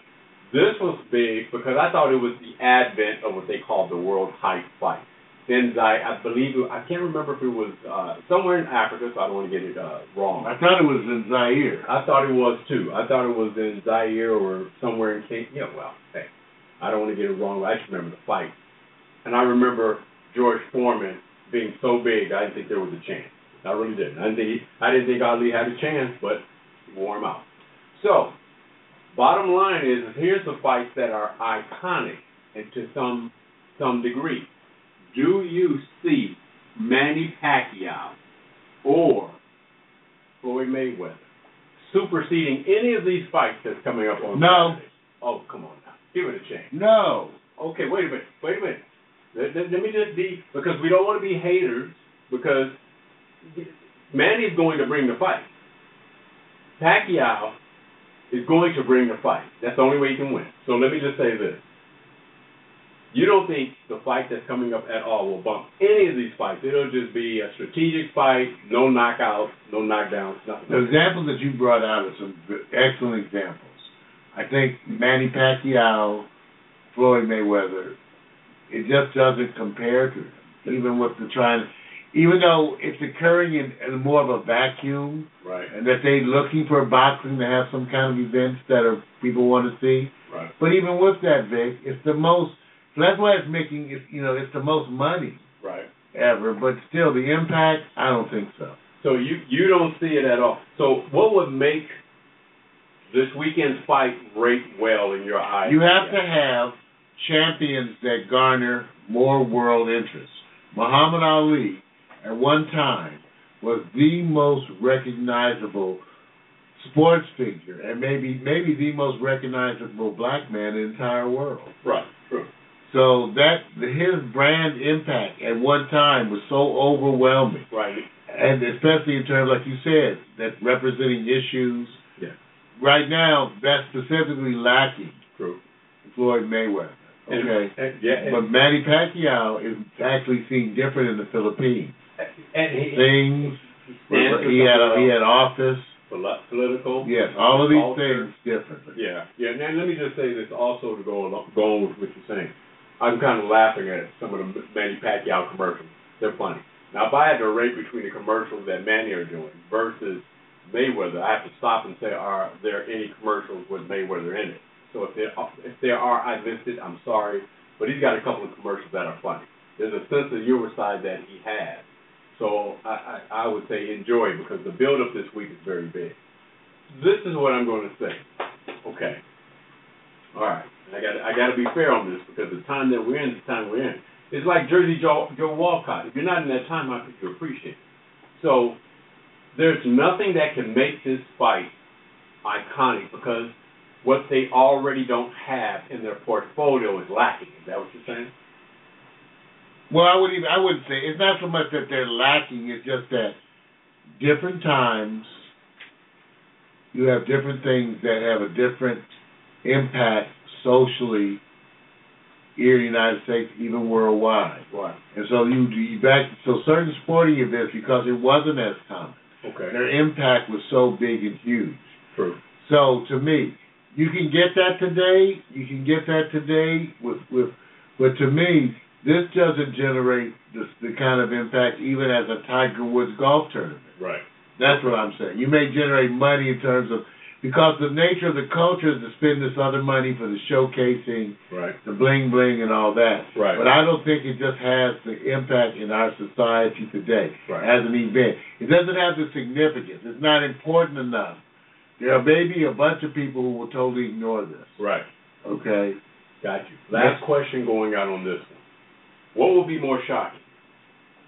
this was big because I thought it was the advent of what they called the World Height Fight. Then I, I believe it, I can't remember if it was uh, somewhere in Africa, so I don't want to get it uh, wrong. I thought it was in Zaire. I thought it was too. I thought it was in Zaire or somewhere in Kenya. Yeah, well, hey, I don't want to get it wrong. I just remember the fight, and I remember George Foreman being so big. I didn't think there was a chance. I really didn't. I didn't think he, I didn't think Ali had a chance, but he wore him out. So, bottom line is, here's the fights that are iconic and to some some degree. Do you see Manny Pacquiao or Floyd Mayweather superseding any of these fights that's coming up on No. Saturday? Oh, come on now. Give it a chance. No. Okay, wait a minute. Wait a minute. Let, let- let me just be, because we don't want to be haters, because Manny's going to bring the fight. Pacquiao is going to bring the fight. That's the only way you can win. So let me just say this. You don't think the fight that's coming up at all will bump any of these fights. It'll just be a strategic fight, no knockouts, no knockdowns, nothing. The examples that you brought out are some excellent examples. I think Manny Pacquiao, Floyd Mayweather, it just doesn't compare to them. Even with the trying, even though it's occurring in, in more of a vacuum, Right. and that they're looking for boxing to have some kind of events that are people want to see. Right. But even with that, Vic, it's the most. So That's why it's making. You know, it's the most money Right. ever. But still, the impact, I don't think so. So you you don't see it at all. So what would make this weekend's fight rate well in your eyes? You have to have champions that garner more world interest. Muhammad Ali, at one time, was the most recognizable sports figure, and maybe maybe the most recognizable black man in the entire world. Right. True. So that his brand impact at one time was so overwhelming, Right. and especially in terms, like you said, that representing issues. Yeah. Right now, that's specifically lacking. True. Floyd Mayweather. And- Okay. and- yeah. And, But Manny Pacquiao is actually seen different in the Philippines. And he, Things. he had a, he had office. Poli- political. Yes, all of these things differently. Yeah, yeah. And then let me just say this also to go along, go on with what you're saying. I'm kind of laughing at some of the Manny Pacquiao commercials. They're funny. Now, if I had to rate between the commercials that Manny are doing versus Mayweather, I have to stop and say, are there any commercials with Mayweather in it? So if there if there are, I missed it. I'm sorry, but he's got a couple of commercials that are funny. There's a sense of humor side that he has. So I, I, I would say enjoy because the build up this week is very big. This is what I'm going to say. Okay. All right. I got I got to be fair on this because the time that we're in, the time we're in, it's like Jersey Joe, Joe Walcott. If you're not in that time, I think you appreciate. So there's nothing that can make this fight iconic because what they already don't have in their portfolio is lacking. Is that what you're saying? Well, I would even I wouldn't say it's not so much that they're lacking. It's just that different times you have different things that have a different impact socially here in the United States, even worldwide. Right. And so you you back so certain sporting events because it wasn't as common. Okay. Their impact was so big and huge. True. So to me, you can get that today. You can get that today with with, but to me, this doesn't generate the the kind of impact even as a Tiger Woods golf tournament. Right. That's what I'm saying. You may generate money in terms of because the nature of the culture is to spend this other money for the showcasing, Right. the bling bling, and all that. Right. But I don't think it just has the impact in our society today Right. as an event. It doesn't have the significance. It's not important enough. There are maybe a bunch of people who will totally ignore this. Right. Okay. Got you. Last question going out on this one. What would be more shocking?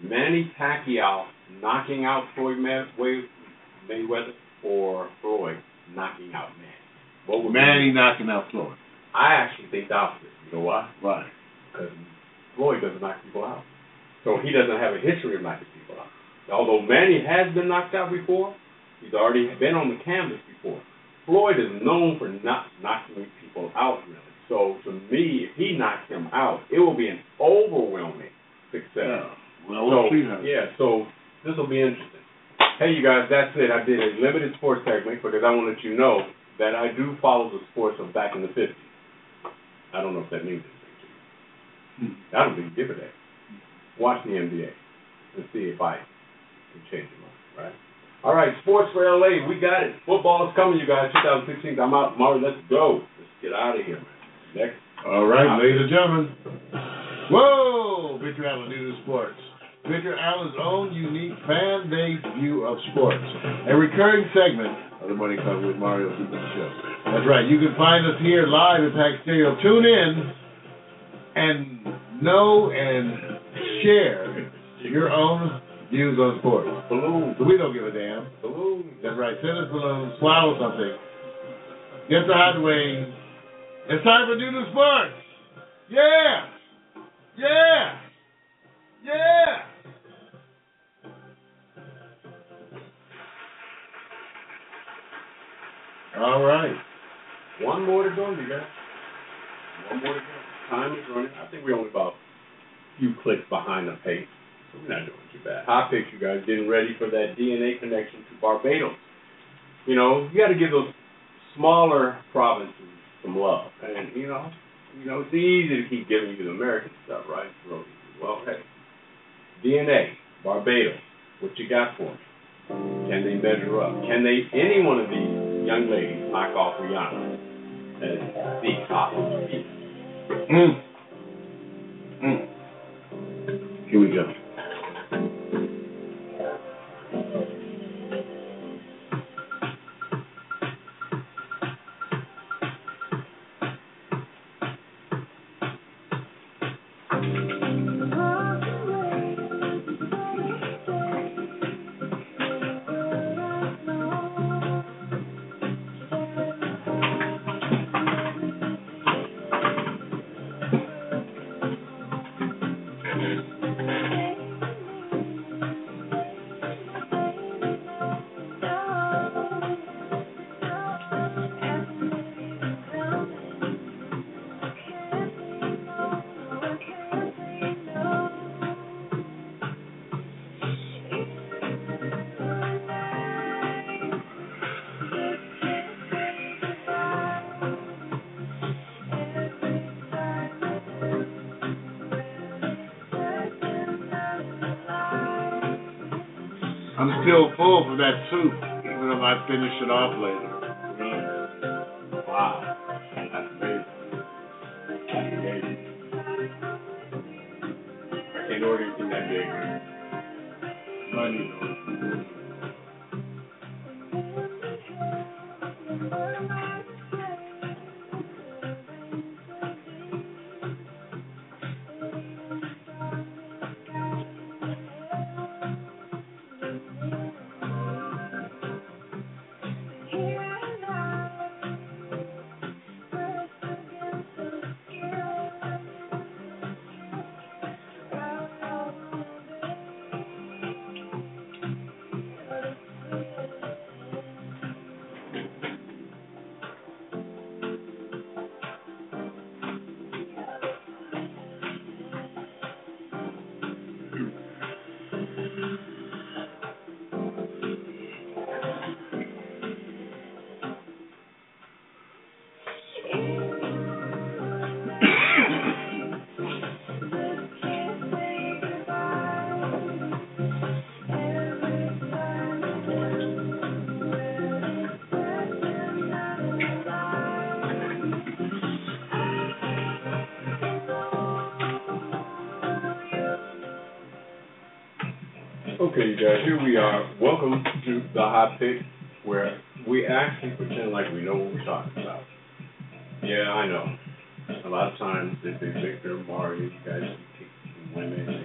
Manny Pacquiao knocking out Floyd Mayweather or Floyd knocking out Manny? What would Manny knocking out Floyd. I actually think the opposite. You know why? Right. Because Floyd doesn't knock people out. So he doesn't have a history of knocking people out. Although Manny has been knocked out before, he's already been on the canvas before. Floyd is known for not knocking people out, really. So to me, if he knocks him out, it will be an overwhelming success. Yeah. Well, we'll so, see yeah, so this will be interesting. Hey, you guys, that's it. I did a limited sports segment because I want to let you know that I do follow the sports of back in the 50s. I don't know if that means anything to you. I don't think give a damn. Watch the NBA and see if I can change your mind, right? All right, sports for LA, we got it. Football is coming, you guys. 2016. I'm out. Marty, let's go. Let's get out of here, man. Next. All right, uh, ladies and gentlemen. Whoa! Victor Allen, News Sports. Victor Allen's own unique fan-based view of sports. A recurring segment of the Morning Club with Mario Super Show. That's right. You can find us here live at Pack Stereo. Tune in and know and share your own views on sports. Balloons. We don't give a damn. Balloons. That's right. Send us balloons. Swallow something. Get the hot wings. It's time for Doodle Sports. Yeah. Yeah. Yeah. All right. One more to go, you guys. One more to go. Time is running. I think we're only about a few clicks behind the pace. So we're not doing too bad. Hot picks, you guys, getting ready for that DNA connection to Barbados. You know, you got to give those smaller provinces some love. And, you know, you know, it's easy to keep giving you the American stuff, right? It's real easy. Well, hey, DNA, Barbados, what you got for me? Can they measure up? Can they, any one of these young ladies knock off Rihanna as the top of the beat? Mm. Mm. Here we go. I'm still full from that soup, even if I finish it off later. Mm. Wow. That's amazing. That's amazing. I can't order anything that big. Guys, uh, here we are. Welcome to the Hot Pick, where we actually pretend like we know what we're talking about. Yeah, I know. A lot of times, if they Victor, Mario, you guys pick women.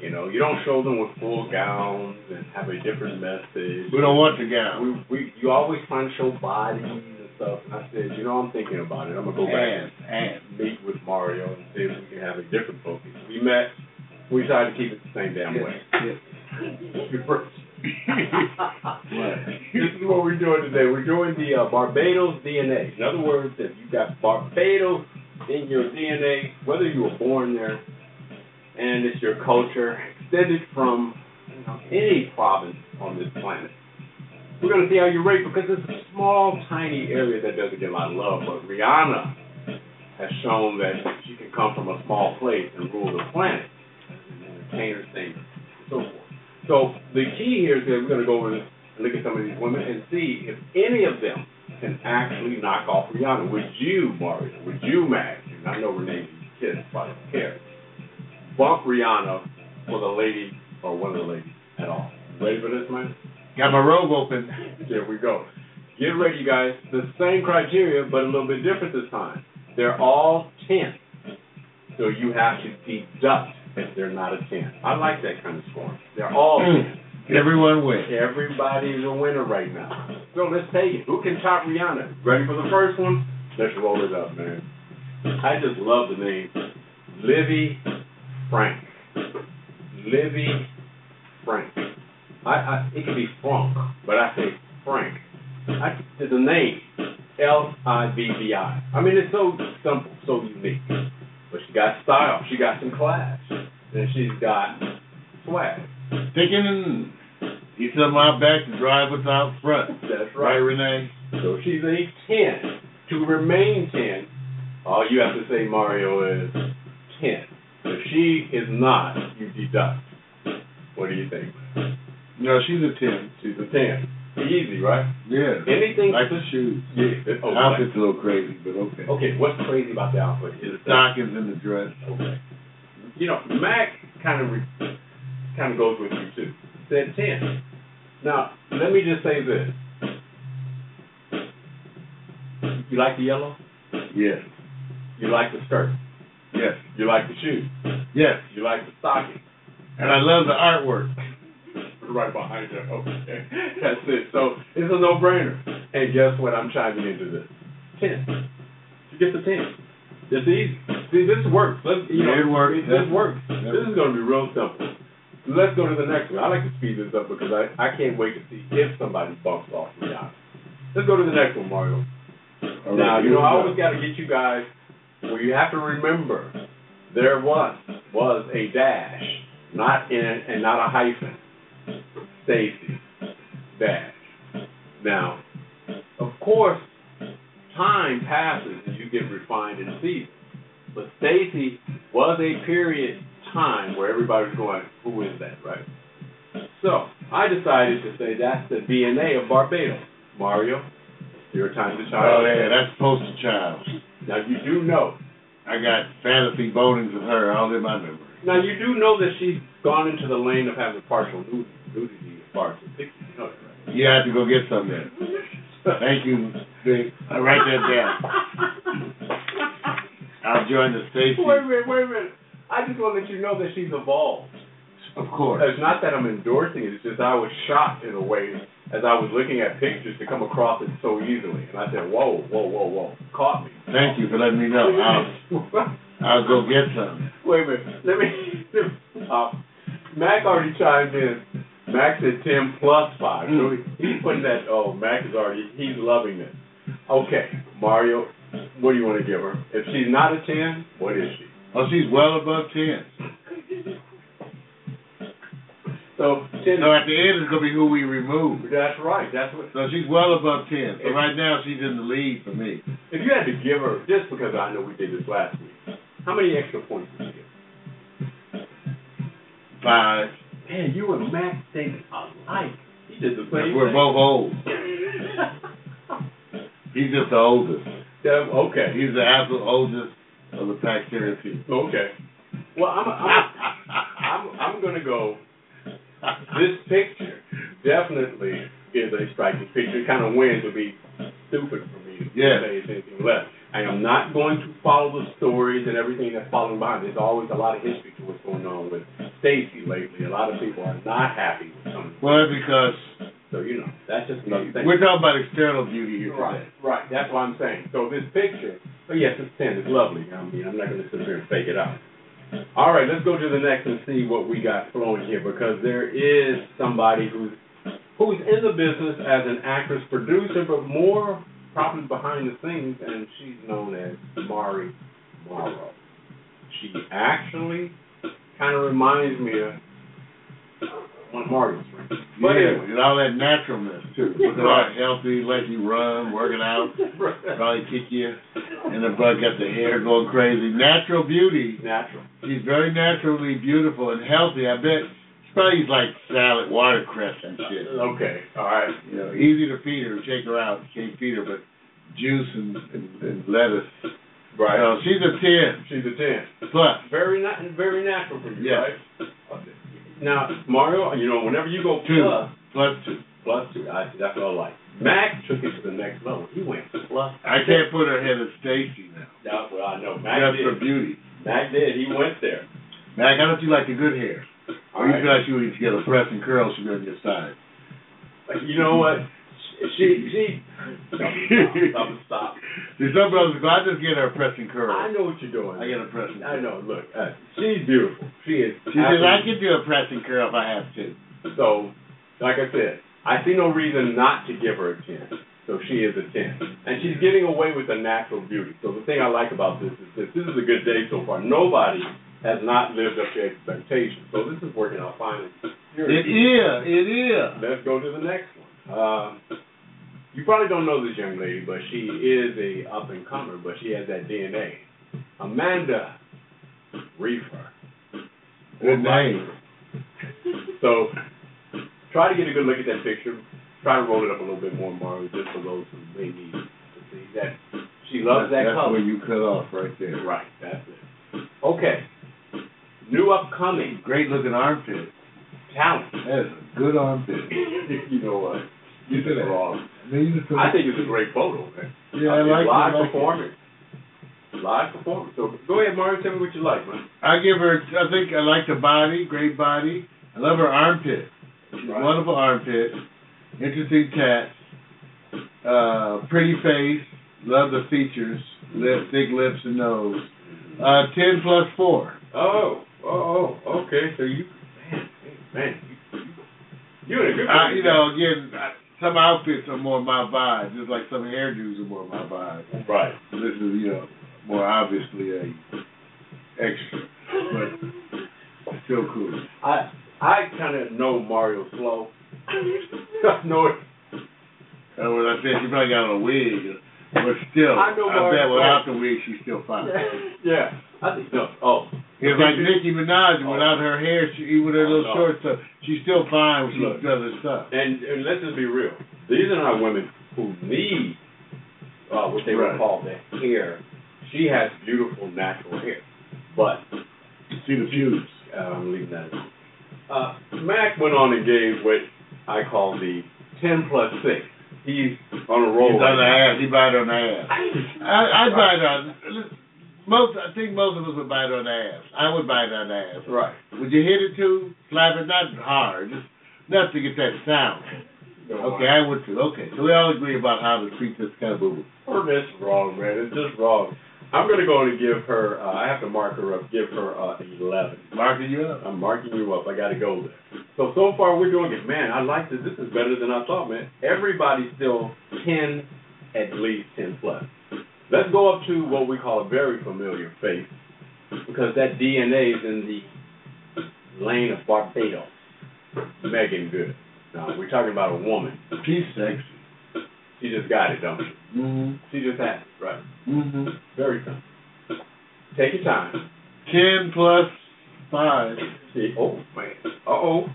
You know, you don't show them with full gowns and have a different message. We don't want the gown. We, we, you always trying to show bodies and stuff. And I said, you know, I'm thinking about it. I'm gonna go back And, and. and meet with Mario and see if we can have a different focus. We met. We tried to keep it the same damn way. You first. This is what we're doing today. We're doing the uh, Barbados DNA. In other words, if you got Barbados in your DNA, whether you were born there, and it's your culture, extended from any province on this planet. We're going to see how you rate because it's a small, tiny area that doesn't get a lot of love. But Rihanna has shown that she can come from a small place and rule the planet, and entertainer, singer, so forth. So the key here is that we're going to go over and look at some of these women and see if any of them can actually knock off Rihanna. Would you, Mario? Would you, Max? I know Renee Kiss probably don't care. Bump Rihanna for the lady or one of the ladies at all. Ready for this, man? Got my robe open. There we go. Get ready, you guys. The same criteria, but a little bit different this time. They're all 10. So you have to deduct they're not a 10. I like that kind of scoring. They're all mm. 10. Everyone wins. Everybody's a winner right now. So let's take it. Who can top Rihanna? Ready for the first one? Let's roll it up, man. I just love the name. Livvi Franc. Livvi Franc. I, I it could be Frank, but I say Frank. I, it's a name. L I V V I. I mean, it's so simple, so unique. But she got style. She got some class. And she's got swag. Sticking in. He said my back to drive without front. That's Right, right. Renee? So she's a 10. To remain 10, all you have to say, Mario, is 10. If she is not, you deduct. What do you think? No, she's a ten. She's a ten. Easy, right? Yeah. Anything Like the shoes. Yeah. Oh, outfit's a little crazy, but okay. Okay, what's crazy about the outfit is The stockings and the dress. Okay. You know, Mac kind of re- kind of goes with you too. Said ten. Now, let me just say this. You like the yellow? Yes. You like the skirt? Yes. You like the shoes? Yes. You like the stocking? And I love the artwork. Right behind you. Okay. That's it. So it's a no-brainer. And guess what? I'm chiming into this. Ten. You get the ten. It's easy. See, this works. Let's, you know, It works. This works. Yep. This is going to be real simple. Let's go to the next one. I like to speed this up because I, I can't wait to see if somebody bumps off me out. Let's go to the next one, Mario. All now, right, you know, I always got to get you guys where you have to remember there once was a dash, not in and not a hyphen. Stacey Dash. Now, of course, time passes and you get refined in season. But Stacey was a period time where everybody was going, who is that, right? So I decided to say that's the DNA of Barbados. Mario, your time to chime Oh yeah, that's poster child. Now you do know. I got fantasy bonings of her all in my memory. Now you do know that she's gone into the lane of having partial nudity, nudity as far as pictures. You know that, right? You have to go get some then. Thank you, Vic. I write that down. I'll join the station. Wait a minute, wait a minute. I just want to let you know that she's evolved. Of course. It's not that I'm endorsing it. It's just I was shocked in a way as I was looking at pictures to come across it so easily, and I said, "Whoa, whoa, whoa, whoa!" Caught me. Thank you for letting me know. I'll, I'll go get some. Wait a minute. Let me. Uh, Mac already chimed in. Mac said ten plus five. So mm. he's putting that. Oh, Max is already. He's loving it. Okay, Mario. What do you want to give her? If she's not a ten, what is she? Oh, she's well above ten. So ten. So at the end, it's gonna be who we remove. That's right. That's what. So she's well above ten. So right now, she's in the lead for me. If you had to give her, just because I know we did this last week, how many extra points did you give? Five. Man, you and Mac think alike. He did the same We're thing. both old. He's just the oldest. Yeah, okay. He's the absolute oldest of the Paxterian people. Okay. Well, I'm I'm I'm, I'm going to go. This picture definitely is a striking picture. It kind of wins would be stupid for me to Yeah. say anything less. I am not going to follow the stories and everything that's following behind. There's always a lot of history to what's going on with Stacey lately. A lot of people are not happy with some. Well, because So you know, that's just another thing. we're talking about external beauty here Right, today. right. That's what I'm saying. So this picture, oh yes, it's ten. It's lovely. I mean, I'm not going to sit here and fake it out. All right, let's go to the next and see what we got flowing here because there is somebody who's who's in the business as an actress, producer, but more probably behind the scenes, and she's known as Mari Morrow. She actually kind of reminds me of one of Mario's friends. But yeah, anyway. and all that naturalness too. Looking all healthy, let you run, working out, probably kick you in the butt, got the hair going crazy. Natural beauty. Natural. She's very naturally beautiful and healthy. I bet she probably eats like salad, watercress and shit. Okay, all right. You know, easy to feed her, shake her out. Can't feed her, but juice and, and, and lettuce. Right. So she's a ten She's a ten. plus. Very na- very natural for you, Yes. right? Now, Mario, you know, whenever you go Two. plus, Plus two. plus two, I, that's what I like. Mac took it to the next level. He went plus. I can't put her ahead of Stacey now. That's what I know. Mac Just did. for beauty. Mac did. He went there. Mac, how don't you like the good hair? All Or you right. feel like you need to get a press and curl should be on your side. You know what? She she. Stop, stop, stop. See, some brothers go, I just get her a press and curl. I know what you're doing. I get a pressing. curl. I know. Look, uh, she's beautiful. She is. She says, I could do a pressing curl if I have to. So, like I said, I see no reason not to give her a 10. So she is a 10. And she's getting away with the natural beauty. So the thing I like about this is that this is a good day so far. Nobody has not lived up to expectations. So this is working out fine. It is. It is. Let's go to the next one. Um, you probably don't know this young lady, but she is a up and comer, but she has that DNA. Amanda Reefer. Good name. So try to get a good look at that picture. Try to roll it up a little bit more, Mario, just for those who may need to see that she loves that That's color. where you cut off right there. Right, that's it. Okay. New upcoming Great looking armpit. talent. That is a good armpit. you know what? You said that. Wrong. I you I think it's a great photo, man. Yeah, I mean, like it, live I it. performance. Live performance. So go ahead, Mario. Tell me what you like, man. I give her. I think I like the body, great body. I love her armpit. She's Right. wonderful armpit. Interesting tats. Uh, pretty face. Love the features. Lip, thick lips and nose. Uh, ten plus four. Oh, oh, oh, okay. So you, man, man, you, you in a good I, you know, again, I- some outfits are more my vibe, just like some hairdos are more my vibe. Right. This is, you know, more obviously a extra, but still cool. I I kind of know Mario slow. I know it. Uh, when I said she probably got on a wig, but still, I know I Mario bet Slow. without the wig she's still fine. yeah. I think no. Oh. It's like Nicki Minaj Oh. without her hair, she, even her little Oh, no. short stuff, she's still fine when she Look. does her stuff. And and let's just be real. These are not women who need uh, what they would Right. call the hair. She has beautiful natural hair, but See the fuse. uh, I'm leaving that. Uh, Mac went on and gave what I call the ten plus six. He's on a roll. He's on the ass. He bite on the ass. I, I bite on. Most, I think most of us would bite on the ass. I would bite on the ass. Right. Would you hit it too? Slap it, not hard, just enough to get that sound. Okay, I would too. Okay, so we all agree about how to treat this kind of boo. Oh, that's wrong, man. It's just wrong. I'm gonna go and give her. Uh, I have to mark her up. Give her uh, eleven. Marking you up. I'm marking you up. I got to go there. So so far we're doing it, man. I like this. This is better than I thought, man. Everybody's still ten, at least ten plus. Let's go up to what we call a very familiar face, because that DNA is in the lane of Barbados. Meagan Good. Now we're talking about a woman. She's sexy. She just got it, don't she? Mm-hmm. She just had it, right? Mm-hmm. Very simple. Take your time. Ten plus five. See, oh man, uh oh,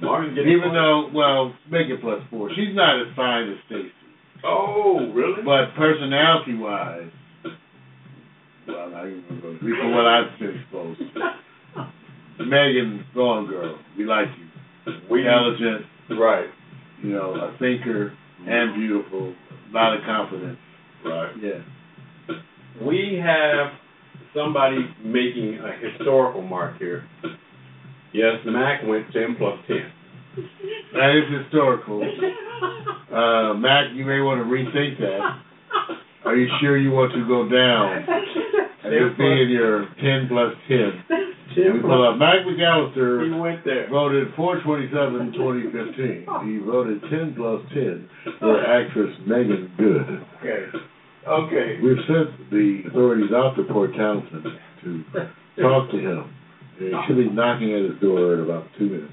Marvin's getting Even though, well, make it plus four. She's not as fine as Stacey, oh really? but personality-wise, well, now you remember, at least from what I've been exposed. to. Meagan, go on, girl. We like you. We Intelligent, right, you know, a thinker and beautiful. A lot of confidence. right. Yeah. We have somebody making a historical mark here. Yes, Mac went ten plus ten. That is historical. Uh, Mac, you may want to rethink that. Are you sure you want to go down and just be in your 10 plus 10? Ten We pull up. Mac He McAllister went there. voted 427 2015. He voted 10 plus 10 for actress Meagan Good. Okay. Okay. We've sent the authorities out to Port Townsend to talk to him. They should be knocking at his door in about two minutes.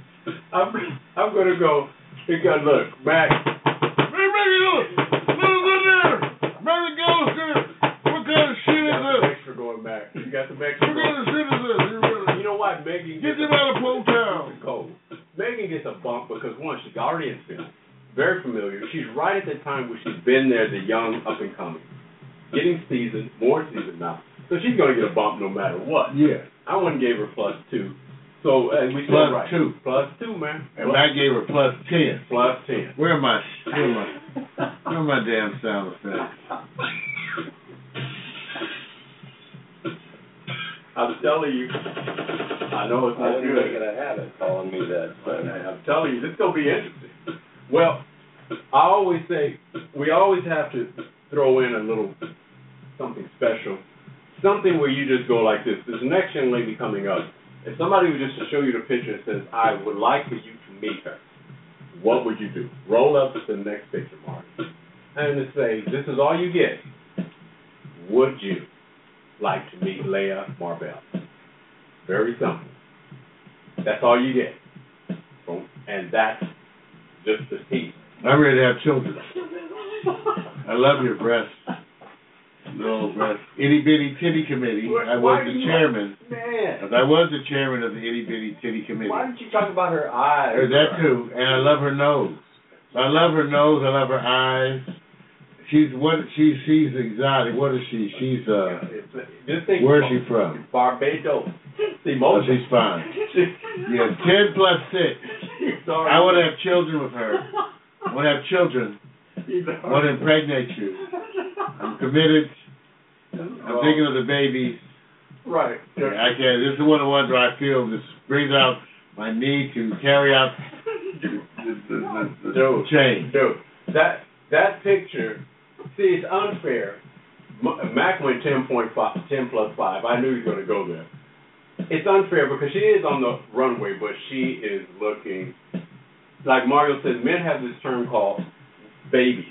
I'm I'm gonna go because look, Mac. Hey, Meagan, look! Look in there! Mac McAllister! What kind of shit is this? some extra going back. You got some extra. What kind of shit is this? You really- You know what, Meagan? Get them a- out of Port Town. Cold. Meagan gets a bump because one, she's already in film, very familiar. She's right at the time where she's been there, the young up and coming, getting seasoned, more seasoned now. So she's gonna get a bump no matter what. Yeah. I wouldn't give her plus two. So uh, we Plus right. two. Plus two, man. And Plus, Mac gave her plus 10. plus ten. Where am I? Where am I? Where are my damn sound effects? I'm telling you. I know it's not good. a habit calling me that, But I'm telling you, this is gonna be interesting. Well, I always say we always have to throw in a little something special, something where you just go like this. This next young lady coming up, if somebody would just show you the picture and says, "I would like for you to meet her," what would you do? Roll up to the next picture, Mark, and to say, "This is all you get." Would you like to meet Leah Marbell? Very simple. That's all you get. And that's just the tease. I'm ready to have children. I love your breasts. Little uh, itty bitty titty committee. I was the chairman. Man, I was the chairman of the itty bitty titty committee. why didn't you talk about her eyes? There's that too, and I love her nose. I love her nose. I love her eyes. She's what? She's she's exotic. What is she? She's uh. This thing. Where's she from? Barbados. See, Oh, she's fine. Yeah, ten plus six. I want to have children with her. I want to have children. I want to impregnate you. I'm committed. I'm thinking of the babies. Right. I can't. This is one of the ones where I feel this brings out my need to carry out the, the change. Dude, that that picture. See, it's unfair. Mac went 10.5, 10 plus five. I knew he was going to go there. It's unfair because she is on the runway, but she is looking like Mario says. Men have this term called babies.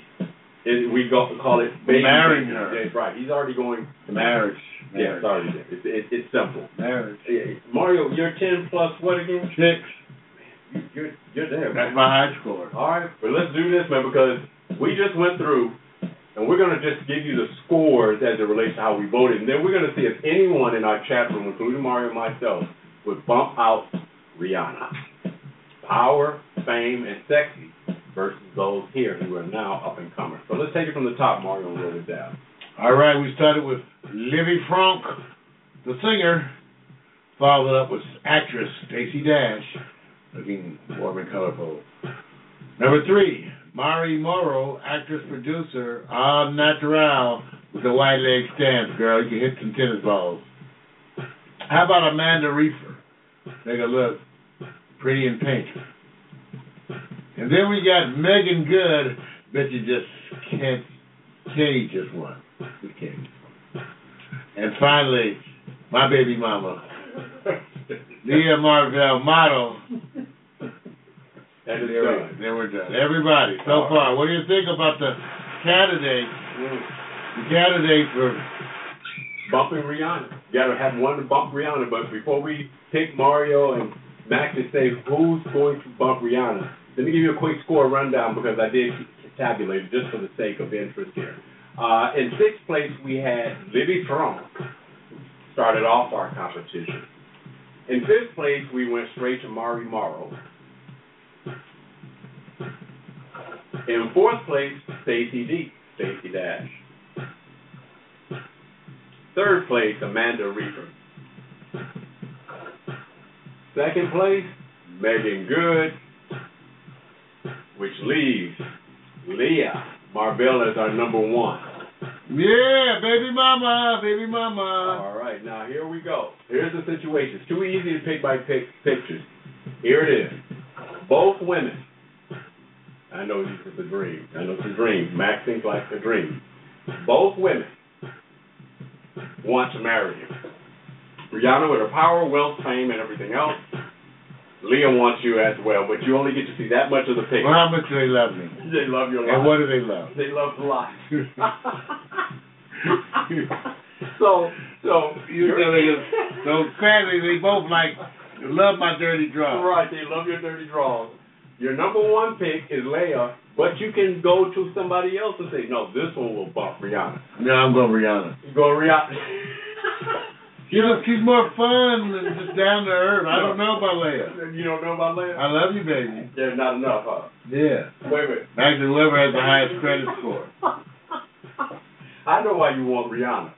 It, we go, call it baby. Marrying her. Yeah, right. He's already going. Marriage. Yeah, it's already there. It's, it, it's simple. Marriage. Yeah, Mario, you're 10 plus what again? Six. You're you're there. That's man. my high score. All right, but let's do this, man, because we just went through, and we're going to just give you the scores as it relates to how we voted, and then we're going to see if anyone in our chat room, including Mario and myself, would bump out Rihanna. Power, fame, and sexy versus those here who are now up and comers. So let's take it from the top, Mario, and roll it down. All right, we started with Livvi Franc, the singer, followed up with actress Stacey Dash, looking warm and colorful. Number three, Mari Morrow, actress producer, all natural, with the white leg stance, girl. You can hit some tennis balls. How about Amanda Reefer? Make her look pretty in pink. And then we got Meagan Good. Bet you just can't eat just one. You can't. And finally, my baby mama, Leah Marvell model. And There, we, done. there we're done. Everybody, so far, what do you think about the candidates? The candidates for bumping Rihanna. You gotta have one to bump Rihanna, but before we pick Mario and Mac to say who's going to bump Rihanna, let me give you a quick score rundown because I did tabulate it just for the sake of interest here. Uh, in sixth place, we had Libby Frank, started off our competition. In fifth place, we went straight to Mari Morrow. In fourth place, Stacey D, Stacey Dash. Third place, Amanda Reefer. Second place, Meagan Good, which leaves Leah Marvell as our number one. yeah, baby mama, baby mama. All right, now here we go. Here's the situation. It's too easy to pick by pick pictures. Here it is. Both women. I know this is a dream. I know it's a dream. Max thinks like a dream. Both women want to marry you. Rihanna with her power, wealth, fame, and everything else. Leah wants you as well, but you only get to see that much of the picture. Well, how much do they love me? They love your And life. what do they love? They love the life. so, so You know, they just, so sadly, they both like love my dirty draw. Right, they love your dirty draws. Your number one pick is Leia, but you can go to somebody else and say, no, this one will bump Rihanna. No, I'm going Rihanna. You go Rihanna. She's she's more fun and just down to earth. I don't know about Leia. you don't know about Leia? I love you, baby. There's not enough, huh? Yeah. Wait a minute. Actually, whoever has the highest credit score. I know why you want Rihanna.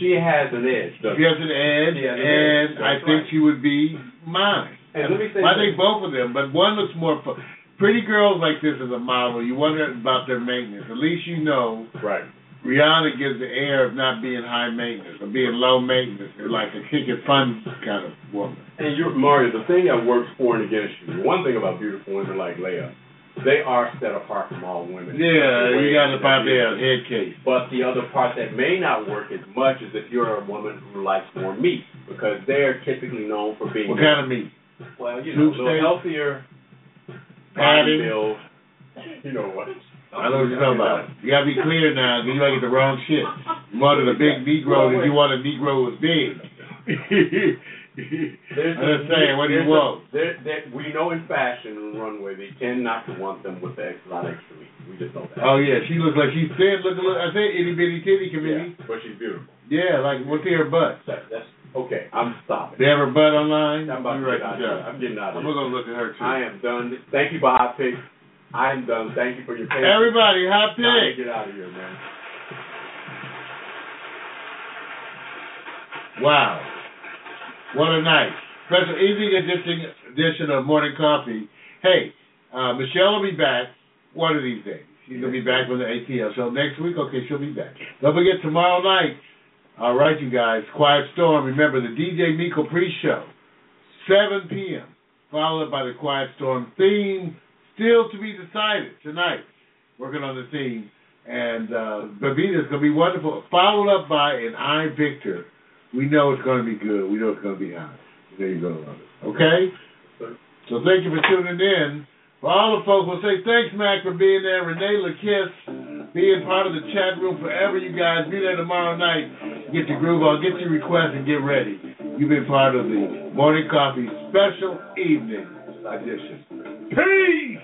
She has an edge, doesn't She has an edge, has an and edge, I that's think she would be mine. And let me say I this. think both of them, but one looks more fun. Pretty girls like this as a model, you wonder about their maintenance. At least you know Right. Rihanna gives the air of not being high maintenance or being low maintenance, like a kick it fun kind of woman. And you, Mario, the thing that works for and against you, one thing about beautiful women like Leia, they are set apart from all women. Yeah, you got to pop their head case. But the other part that may not work as much is if you're a woman who likes more meat, because they're typically known for being What kind of meat? well, you know, a little healthier, body build. You know what? I know what you're talking about. You gotta be clear now, because you might get the wrong shit. You wanted a big Negro, and you want a Negro was big. There's I'm just saying, what do you a- want? There, there, we know in fashion and runway they tend not to want them with the extra lot of extra meat. We just know that. Oh yeah, she looks like she's thin. Look, look. I said itty bitty titty yeah, committee. but she's beautiful. Yeah, like what's her butt? That, that's okay. I'm stopping. They have her butt online. I'm about to right, get out of here. I'm getting out of I'm here. gonna look at her too. I am done. Thank you Bob. hot picks. I am done. Thank you for your patience. Everybody, hot to get out of here, man. Wow. What a night. Special evening edition edition of Morning Coffee. Hey, uh, Michelle will be back one of these days. She's gonna be back from the ATL show next week. Okay, she'll be back. Don't forget tomorrow night. All right, you guys. Quiet Storm. Remember the DJ Miko pre-show, 7 p.m. Followed by the Quiet Storm theme, still to be decided tonight. Working on the theme, and uh, Babita's gonna be wonderful. Followed up by an I Victor. We know it's gonna be good. We know it's gonna be hot. There you go, love it. Okay. So thank you for tuning in. For all the folks, we'll say thanks, Mac, for being there. Renee LaKiss, being part of the chat room forever, you guys. Be there tomorrow night. Get your groove on, get your requests, and get ready. You've been part of the Morning Coffee Special Evening Edition. Peace!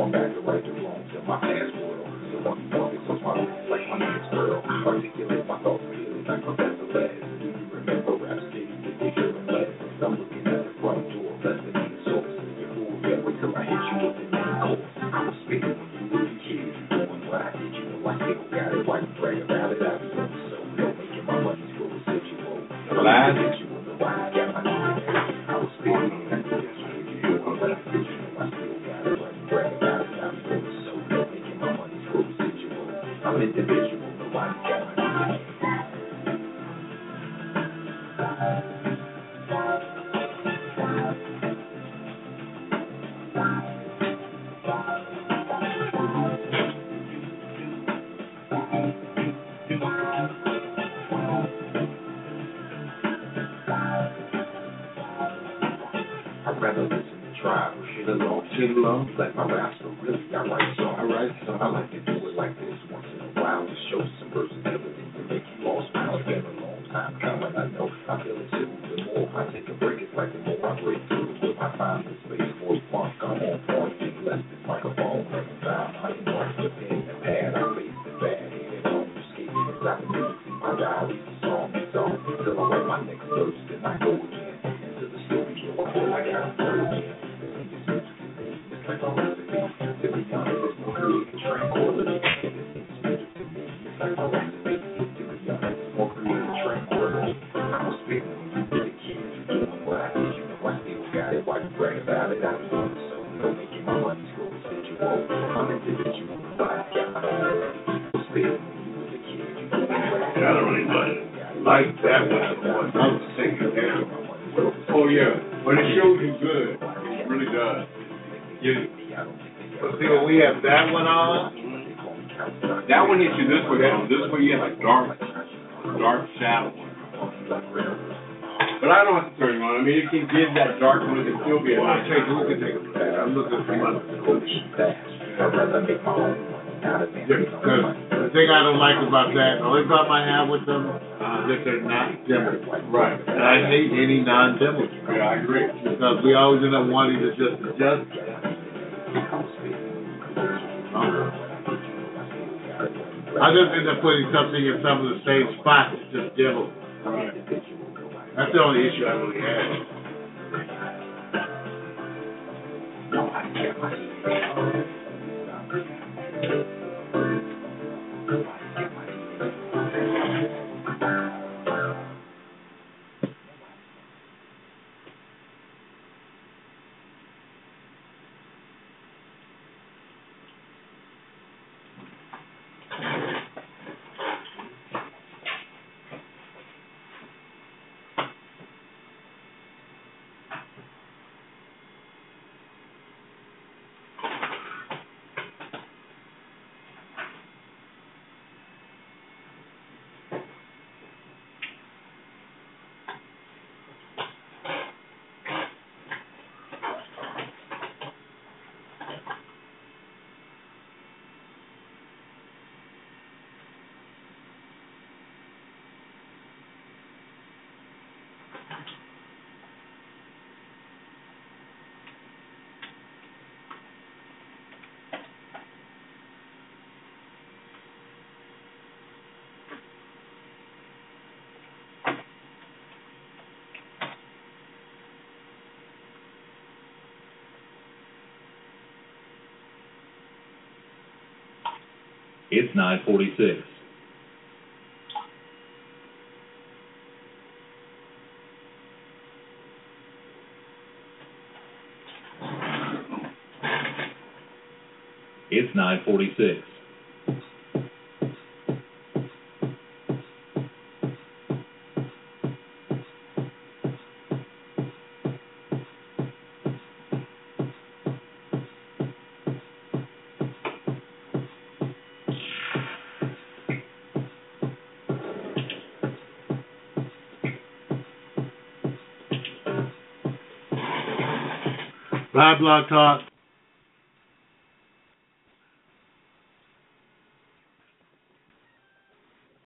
I'd You, but see, when we have that one on, that one hits you this way. That this way you have a dark, dark shadow. But I don't have to turn it on. I mean, it can give that dark one. It can still be a nice. Take a look at that. I'm looking for my. I'd not a. The thing I don't like about that, the only problem I have with them is that they're not Democrats. Right. And I hate any non-Democrat. Yeah, I agree. Because we always end up wanting to just adjust. I just end up putting something in some of the same spots, it's just devil. Right. That's the only issue I really have. No, I can't. Get my It's 946. It's 946. Bye, Blog Talk.